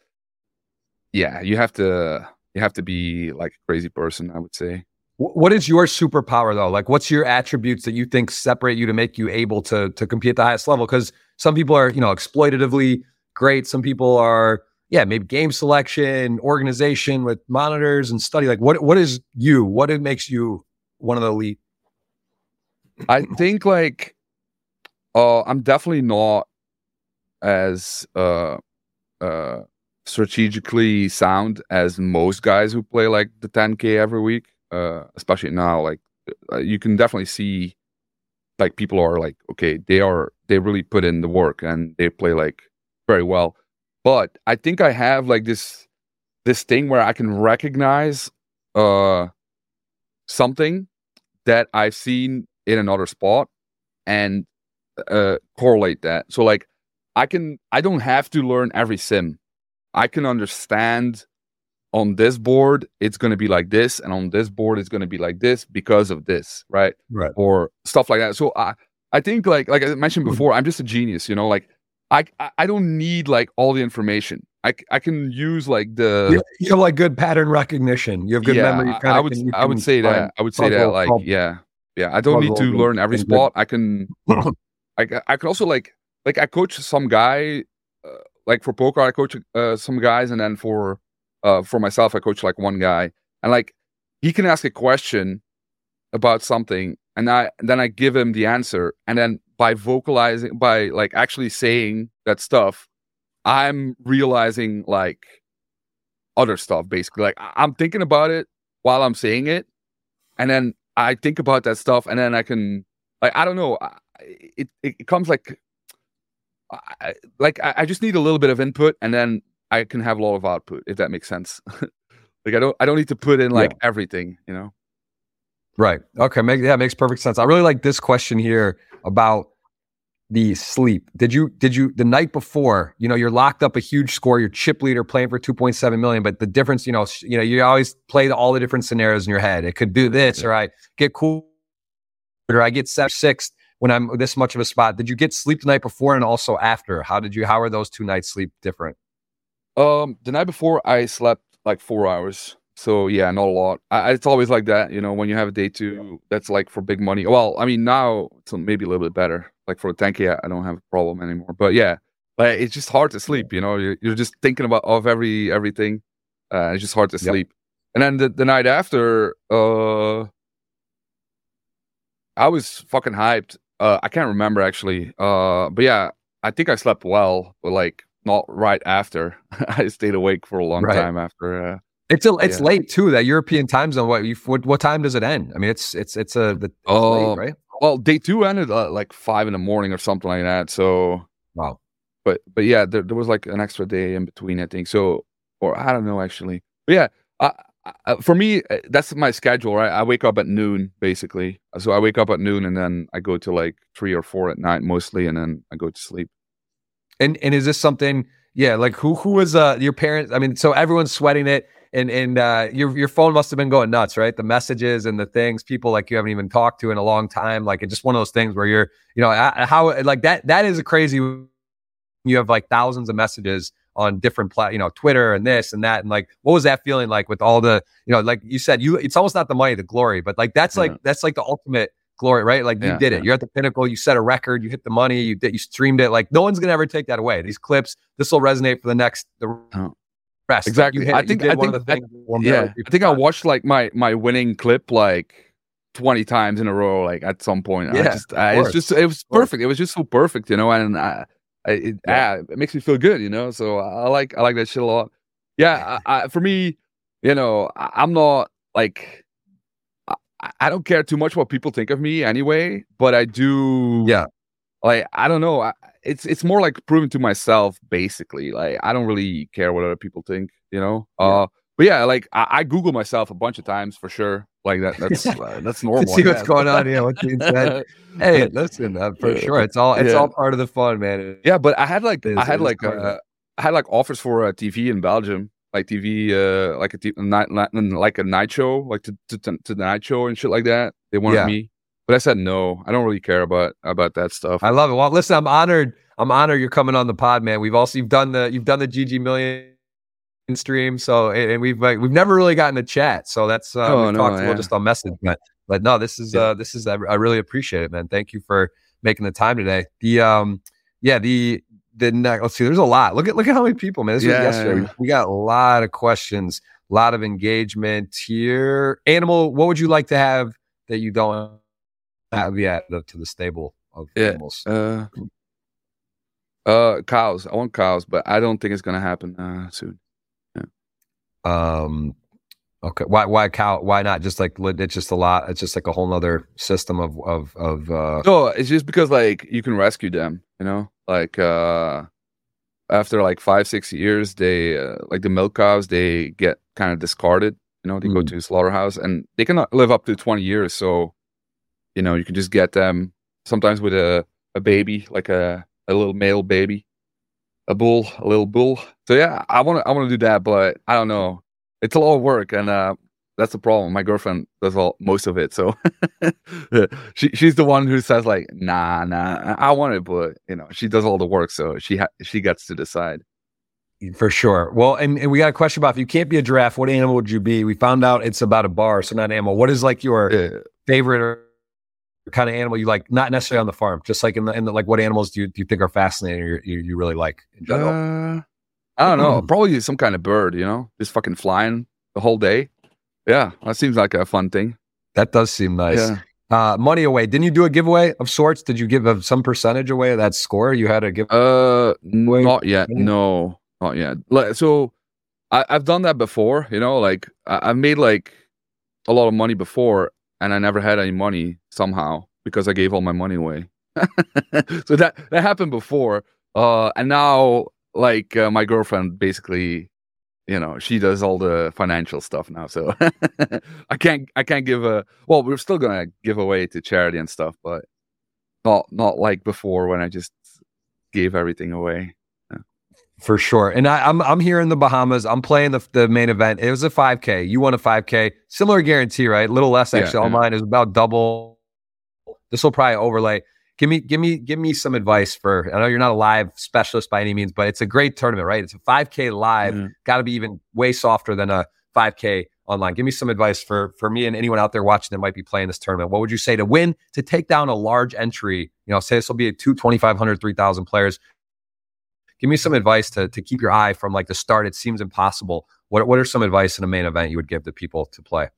yeah you have to you have to be like a crazy person i would say what is your superpower though? Like, what's your attributes that you think separate you to make you able to to compete at the highest level? Because some people are, you know, exploitatively great. Some people are, yeah, maybe game selection, organization with monitors and study. Like, what what is you? What it makes you one of the elite? I think like, uh, I'm definitely not as uh uh strategically sound as most guys who play like the 10k every week uh, especially now, like uh, you can definitely see like people are like, okay, they are they really put in the work and they play like very well. But I think I have like this this thing where I can recognize uh something that I've seen in another spot and uh correlate that. So like I can I don't have to learn every sim. I can understand on this board it's going to be like this and on this board it's going to be like this because of this, right? Right. Or stuff like that. So I I think like like I mentioned before, I'm just a genius, you know, like I I don't need like all the information. I, I can use like the you, you have like good pattern recognition. You have good yeah, memory. I, I would I would say that I would say that like yeah yeah I don't need to learn every spot. I can I I can also like like I coach some guy uh, like for poker I coach uh, some guys and then for uh for myself I coach like one guy and like he can ask a question about something and I then I give him the answer and then by vocalizing by like actually saying that stuff I'm realizing like other stuff basically. Like I'm thinking about it while I'm saying it and then I think about that stuff and then I can like I don't know it it, it comes like I, like I just need a little bit of input and then I can have a lot of output if that makes sense. <laughs> like I don't I don't need to put in like yeah. everything, you know. Right. Okay. Make, yeah, makes perfect sense. I really like this question here about the sleep. Did you did you the night before? You know, you're locked up a huge score. You're chip leader playing for 2.7 million, but the difference, you know, you know, you always play all the different scenarios in your head. It could do this, yeah. or I get cool, or I get set sixth when I'm this much of a spot. Did you get sleep the night before and also after? How did you? How are those two nights sleep different? Um, the night before I slept like four hours. So yeah, not a lot. I, it's always like that, you know. When you have a day two, that's like for big money. Well, I mean now it's maybe a little bit better. Like for a 10k, I don't have a problem anymore. But yeah, like it's just hard to sleep. You know, you're, you're just thinking about of every everything. Uh, it's just hard to sleep. Yep. And then the, the night after, uh, I was fucking hyped. Uh, I can't remember actually. Uh, but yeah, I think I slept well, but like not right after. <laughs> I stayed awake for a long right. time after. Uh, it's a, it's yeah. late too. That European time zone. What, you, what what time does it end? I mean, it's it's it's a the, it's late, uh, right? Well, day two ended uh, like five in the morning or something like that. So wow. But but yeah, there, there was like an extra day in between. I think so, or I don't know actually. But yeah, I, I, for me, uh, that's my schedule. Right, I wake up at noon basically. So I wake up at noon and then I go to like three or four at night mostly, and then I go to sleep. And and is this something? Yeah, like who who was uh your parents? I mean, so everyone's sweating it and and uh, your your phone must have been going nuts, right? The messages and the things, people like you haven't even talked to in a long time, like it's just one of those things where you're, you know, how like that that is a crazy. You have like thousands of messages on different plat, you know, Twitter and this and that, and like, what was that feeling like with all the, you know, like you said, you it's almost not the money, the glory, but like that's like that's like the ultimate glory, right? Like you yeah, did it. Yeah. You're at the pinnacle. You set a record. You hit the money. You did. You streamed it. Like no one's gonna ever take that away. These clips. This will resonate for the next the rest. Exactly. I think I think I, yeah. I think I watched like my my winning clip like 20 times in a row like at some point. Yeah, I just I, it's just it was perfect. It was just so perfect, you know, and I, I it, yeah. Ah, it makes me feel good, you know. So I like I like that shit a lot. Yeah, <laughs> I, for me, you know, I'm not like I don't care too much what people think of me anyway, but I do. Yeah, like I don't know. I, it's it's more like proving to myself basically. Like I don't really care what other people think, you know. Yeah. Uh, but yeah, like I, I, Google myself a bunch of times for sure. Like that. That's <laughs> uh, that's normal. see what's going on here. What's being said. <laughs> hey, listen, uh, for sure, it's all it's yeah. all part of the fun, man. Yeah, but I had like I had like uh, I had like offers for a TV in Belgium, like TV, uh, like a t- night, like a night show, like to, to to the night show and shit like that. They wanted yeah. me, but I said no. I don't really care about about that stuff. I love it. Well, listen, I'm honored. I'm honored you're coming on the pod, man. We've also you've done the you've done the GG million stream, so and we've like, we've never really gotten to chat. So that's uh, oh, we've no, talked yeah. a just on message, but but no, this is yeah. uh this is I, I really appreciate it, man. Thank you for making the time today. The um yeah the the next, let's see, there's a lot. Look at look at how many people, man. This yeah. was yesterday. We got a lot of questions, a lot of engagement here. Animal, what would you like to have that you don't have yet to the stable of yeah. animals? Uh, uh, cows. I want cows, but I don't think it's gonna happen uh, soon. Yeah. Um. Okay. Why? Why cow? Why not? Just like it's just a lot. It's just like a whole other system of of of. uh No, it's just because like you can rescue them. You know, like uh after like five six years, they uh, like the milk cows they get kind of discarded. You know, they mm. go to slaughterhouse and they cannot live up to twenty years. So you know, you can just get them sometimes with a, a baby, like a, a little male baby. a bull, a little bull. So yeah, I want to I want to do that, but I don't know. It's a lot of work, and uh, that's the problem. My girlfriend does all most of it, so <laughs> she she's the one who says like, nah, nah, I want it, but you know, she does all the work, so she ha- she gets to decide. For sure. Well, and, and we got a question about if you can't be a giraffe, what animal would you be? We found out it's about a bar, so not an animal. What is like your yeah. favorite or kind of animal you like? Not necessarily on the farm, just like in the, in the like what animals do you, do you think are fascinating or you, you really like in general? Uh, I don't know. Probably some kind of bird, you know, just fucking flying the whole day. Yeah, that seems like a fun thing. That does seem nice. Yeah. Uh, money away. Didn't you do a giveaway of sorts? Did you give some percentage away of that score? You had a give. Uh, not yet. No, not yet. Like, so, I, have done that before. You know, like I, I've made like a lot of money before, and I never had any money somehow because I gave all my money away. <laughs> so that that happened before. Uh, and now like uh, my girlfriend basically you know she does all the financial stuff now so <laughs> i can't i can't give a well we're still gonna give away to charity and stuff but not not like before when i just gave everything away. For sure. And I, am I'm, I'm here in the bahamas. I'm playing the, the main event. It was a 5k you won a 5k similar guarantee right? A little less actually yeah, yeah. mine is about double. This will probably overlay give me give me give me some advice for I know you're not a live specialist by any means, but it's a great tournament, right? It's a 5K live, mm-hmm. got to be even way softer than a 5K online. Give me some advice for for me and anyone out there watching that might be playing this tournament. What would you say to win to take down a large entry? You know, say this will be a two 2,500, 3,000 players. Give me some advice to to keep your eye from like the start. It seems impossible. What what are some advice in a main event you would give to people to play?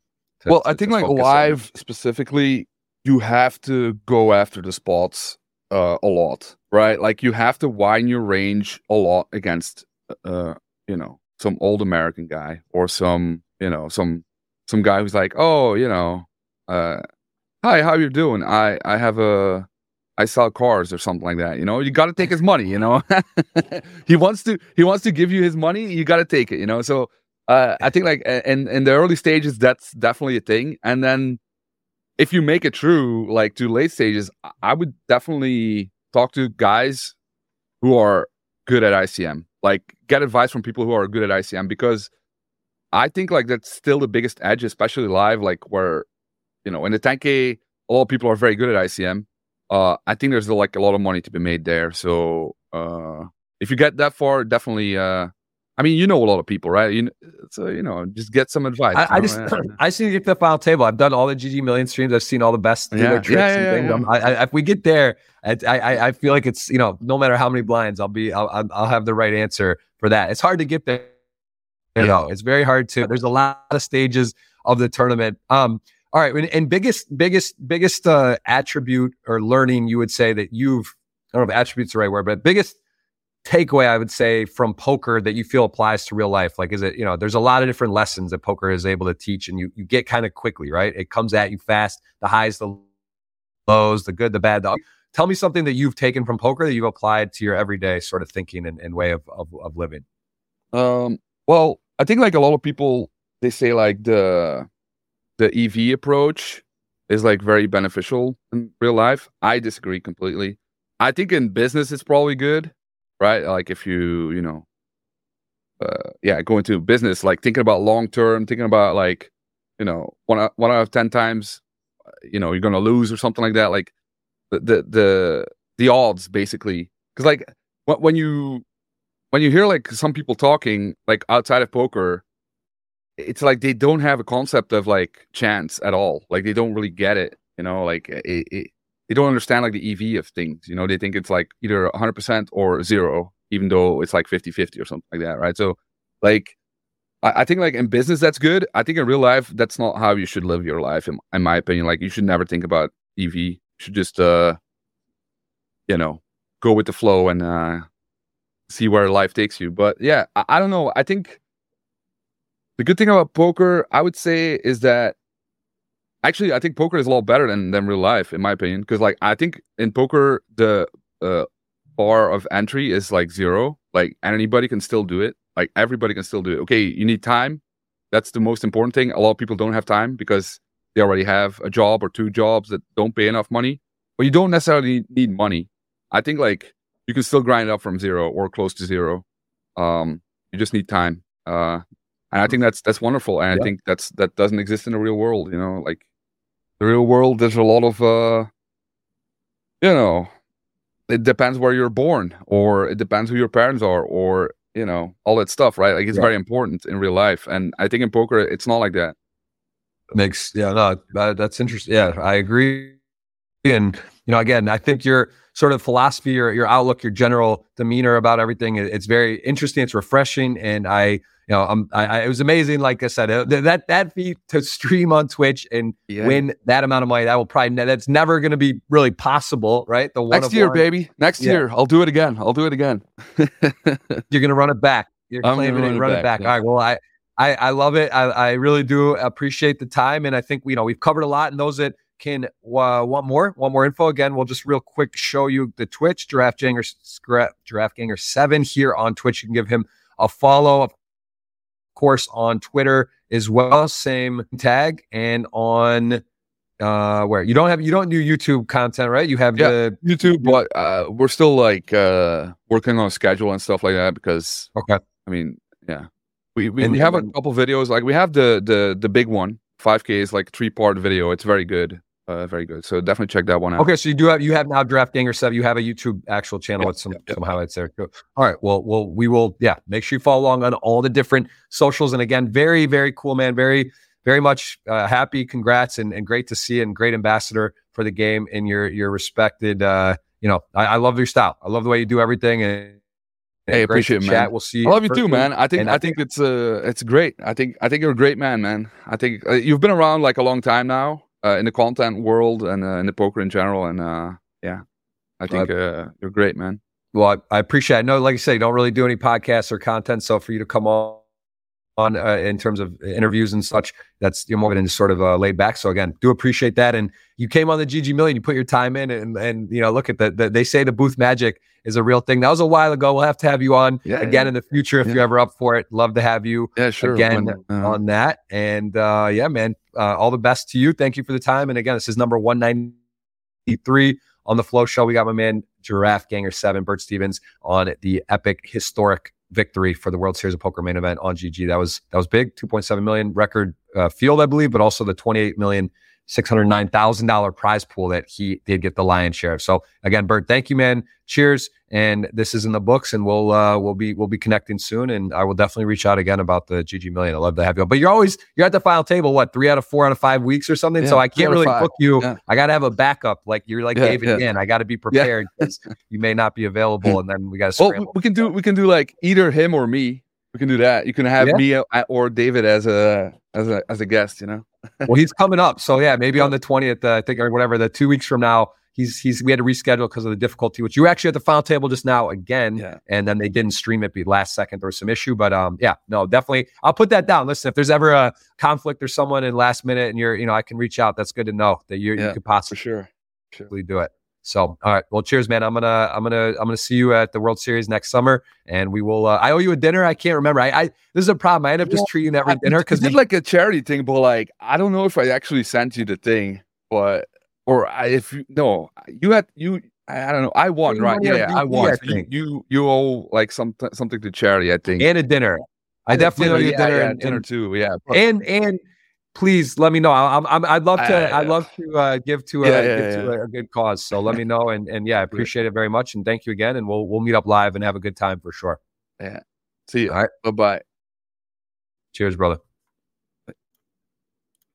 To, well, to, I think like live on? specifically, you have to go after the spots uh, a lot, right? Like you have to widen your range a lot against, uh, you know, some old American guy or some, you know, some some guy who's like, oh, you know, uh, hi, how you doing? I I have a I sell cars or something like that. You know, you got to take his money. You know, <laughs> he wants to he wants to give you his money. You got to take it. You know, so uh, I think like in in the early stages, that's definitely a thing, and then if you make it true, like to late stages, I would definitely talk to guys who are good at ICM. Like get advice from people who are good at ICM because I think like that's still the biggest edge, especially live, like where you know in the 10K, a lot of people are very good at ICM. Uh, I think there's like a lot of money to be made there. So uh, if you get that far, definitely uh, I mean, you know a lot of people, right? You know, so you know, just get some advice. I, I just, <clears throat> I see you get to the final table. I've done all the GG Million streams. I've seen all the best yeah. tricks yeah, yeah, and things. I, I, if we get there, I, I, I feel like it's you know, no matter how many blinds, I'll be, I'll, I'll have the right answer for that. It's hard to get there. You know, it's very hard to. There's a lot of stages of the tournament. Um, all right, and, and biggest, biggest, biggest uh, attribute or learning you would say that you've. I don't know if attributes the right word, but biggest takeaway I would say from poker that you feel applies to real life? Like, is it, you know, there's a lot of different lessons that poker is able to teach and you, you get kind of quickly, right? It comes at you fast, the highs, the lows, the good, the bad. The, tell me something that you've taken from poker that you've applied to your everyday sort of thinking and, and way of, of, of living. Um, well, I think like a lot of people, they say like the, the EV approach is like very beneficial in real life. I disagree completely. I think in business it's probably good right? Like if you, you know, uh, yeah, go into business, like thinking about long term, thinking about like, you know, one one out of ten times, uh, you know, you're gonna lose or something like that. Like the the the, the odds basically, because like when you when you hear like some people talking like outside of poker, it's like they don't have a concept of like chance at all. Like they don't really get it. You know, like it, it, they don't understand like the EV of things. You know, they think it's like either 100% or zero, even though it's like 50 50 or something like that. Right. So, like, I, I, think like in business, that's good. I think in real life, that's not how you should live your life, in, in my opinion. Like, you should never think about EV. You should just, uh, you know, go with the flow and uh, see where life takes you. But yeah, I, I don't know. I think the good thing about poker, I would say, is that actually i think poker is a lot better than, than real life in my opinion because like i think in poker the uh, bar of entry is like zero like anybody can still do it like everybody can still do it okay you need time that's the most important thing a lot of people don't have time because they already have a job or two jobs that don't pay enough money but you don't necessarily need money i think like you can still grind up from zero or close to zero. Um, you just need time. Uh, and I think that's that's wonderful. And yeah. I think that's that doesn't exist in the real world. You know, like the real world, there's a lot of uh, you know, it depends where you're born, or it depends who your parents are, or you know, all that stuff, right? Like it's yeah. very important in real life. And I think in poker, it's not like that. Makes yeah, no, that, that's interesting. Yeah, I agree. And you know, again, I think your sort of philosophy, your your outlook, your general demeanor about everything, it's very interesting. It's refreshing, and I you know, I'm, I, it was amazing. Like I said, uh, that that feat to stream on Twitch and yeah. win that amount of money, that will probably that's never going to be really possible, right? The next year, one. baby, next yeah. year, I'll do it again. I'll do it again. <laughs> You're going to run it back. You're I'm claiming it, run it back. back. Yeah. All right. Well, I, I, I love it. I, I really do appreciate the time, and I think you know we've covered a lot. And those that can uh, want more, want more info, again, we'll just real quick show you the Twitch Giraffe Ganger, Giraffe Ganger Seven here on Twitch. You can give him a follow. Of course, on Twitter as well, same tag, and on uh where? You don't have you don't do youtube content right? You have yeah, the youtube but uh we're still like uh working on a schedule and stuff like that because okay. I mean yeah. We we, and, we have a couple videos like we have the the the big one. 5k is like three part video. It's very good uh, very good. So definitely check that one out. Okay, so you do have you have now Giraffe Ganger stuff. You have a YouTube actual channel yep, with some yep, yep. some highlights there. All right. Well, well, we will. Yeah, make sure you follow along on all the different socials. And again, very very cool, man. Very very much uh, happy. Congrats and, and great to see you and great ambassador for the game and your your respected. Uh, you know, I, I love your style. I love the way you do everything and. Hey, appreciate it, man. We'll see. I love you too, man. I think I, I think it's uh it's great. I think I think you're a great man, man. I think uh, you've been around like a long time now uh, in the content world and uh, in the poker in general. And uh, yeah, I think uh, you're great, man. Well, I, I, appreciate. It. I know, like you say, you don't really do any podcasts or content, so for you to come on on uh, in terms of interviews and such, that's you're more than just sort of uh, laid back. So again, do appreciate that. And you came on the GG Million, you put your time in, and and you know, look at the, the they say the booth magic is a real thing. That was a while ago. We'll have to have you on yeah, again yeah. in the future if yeah. you're ever up for it. Love to have you yeah, sure. again when, uh, on that. And uh, yeah, man, uh, all the best to you. Thank you for the time. And again, this is number 193 on the Flow Show. We got my man Giraffe Ganger 7, Bert Stevens on the epic historic victory for the World Series of Poker main event on GG. That was that was big, 2.7 million record uh, field, I believe, but also the 28 million $609,000 prize pool that he did get the lion's share of. So again, Bert, thank you, man. Cheers. And this is in the books and we'll, uh, we'll be, we'll be connecting soon. And I will definitely reach out again about the GG million. I love to have you. But you're always, you're at the final table, what, three out of four out of five weeks or something. Yeah, so I can't really book you. Yeah. I got to have a backup. Like you're like yeah, David again. I got to be prepared because <laughs> you may not be available. And then we got to Well, we can do, we can do like either him or me. We can do that. You can have me or David as a, as a, as a guest, you know? well, he's coming up, so yeah, maybe on the twentieth, uh, I think, or whatever, the two weeks from now. He's he's we had to reschedule because of the difficulty, which you actually at the final table just now again, yeah. and then they didn't stream it. Be last second there was some issue, but um yeah no definitely I'll put that down. Listen, if there's ever a conflict or someone in last minute and you're you know I can reach out. That's good to know that you yeah, you could possibly sure. sure do it. So, all right. Well, cheers, man. I'm gonna, I'm gonna, I'm gonna see you at the World Series next summer, and we will. Uh, I owe you a dinner. I can't remember. I, I this is a problem. I end up just treating every dinner because it's like a charity thing, but like I don't know if I actually sent you the thing, but or I, if you no, you had you. I, don't know. I won, right? Yeah, yeah, I won. So you, you you owe like something something to charity, I think, and a dinner. I definitely owe you yeah, dinner yeah, and dinner too. Yeah, and and please let me know. I'm, I'm I'd love to. I'd love to uh, give to, a, yeah, yeah, give to a, a, good cause. So let me know, and and yeah, I <laughs> appreciate it very much, and thank you again. And we'll we'll meet up live and have a good time for sure. Yeah. See you. All right. Bye bye. Cheers, brother.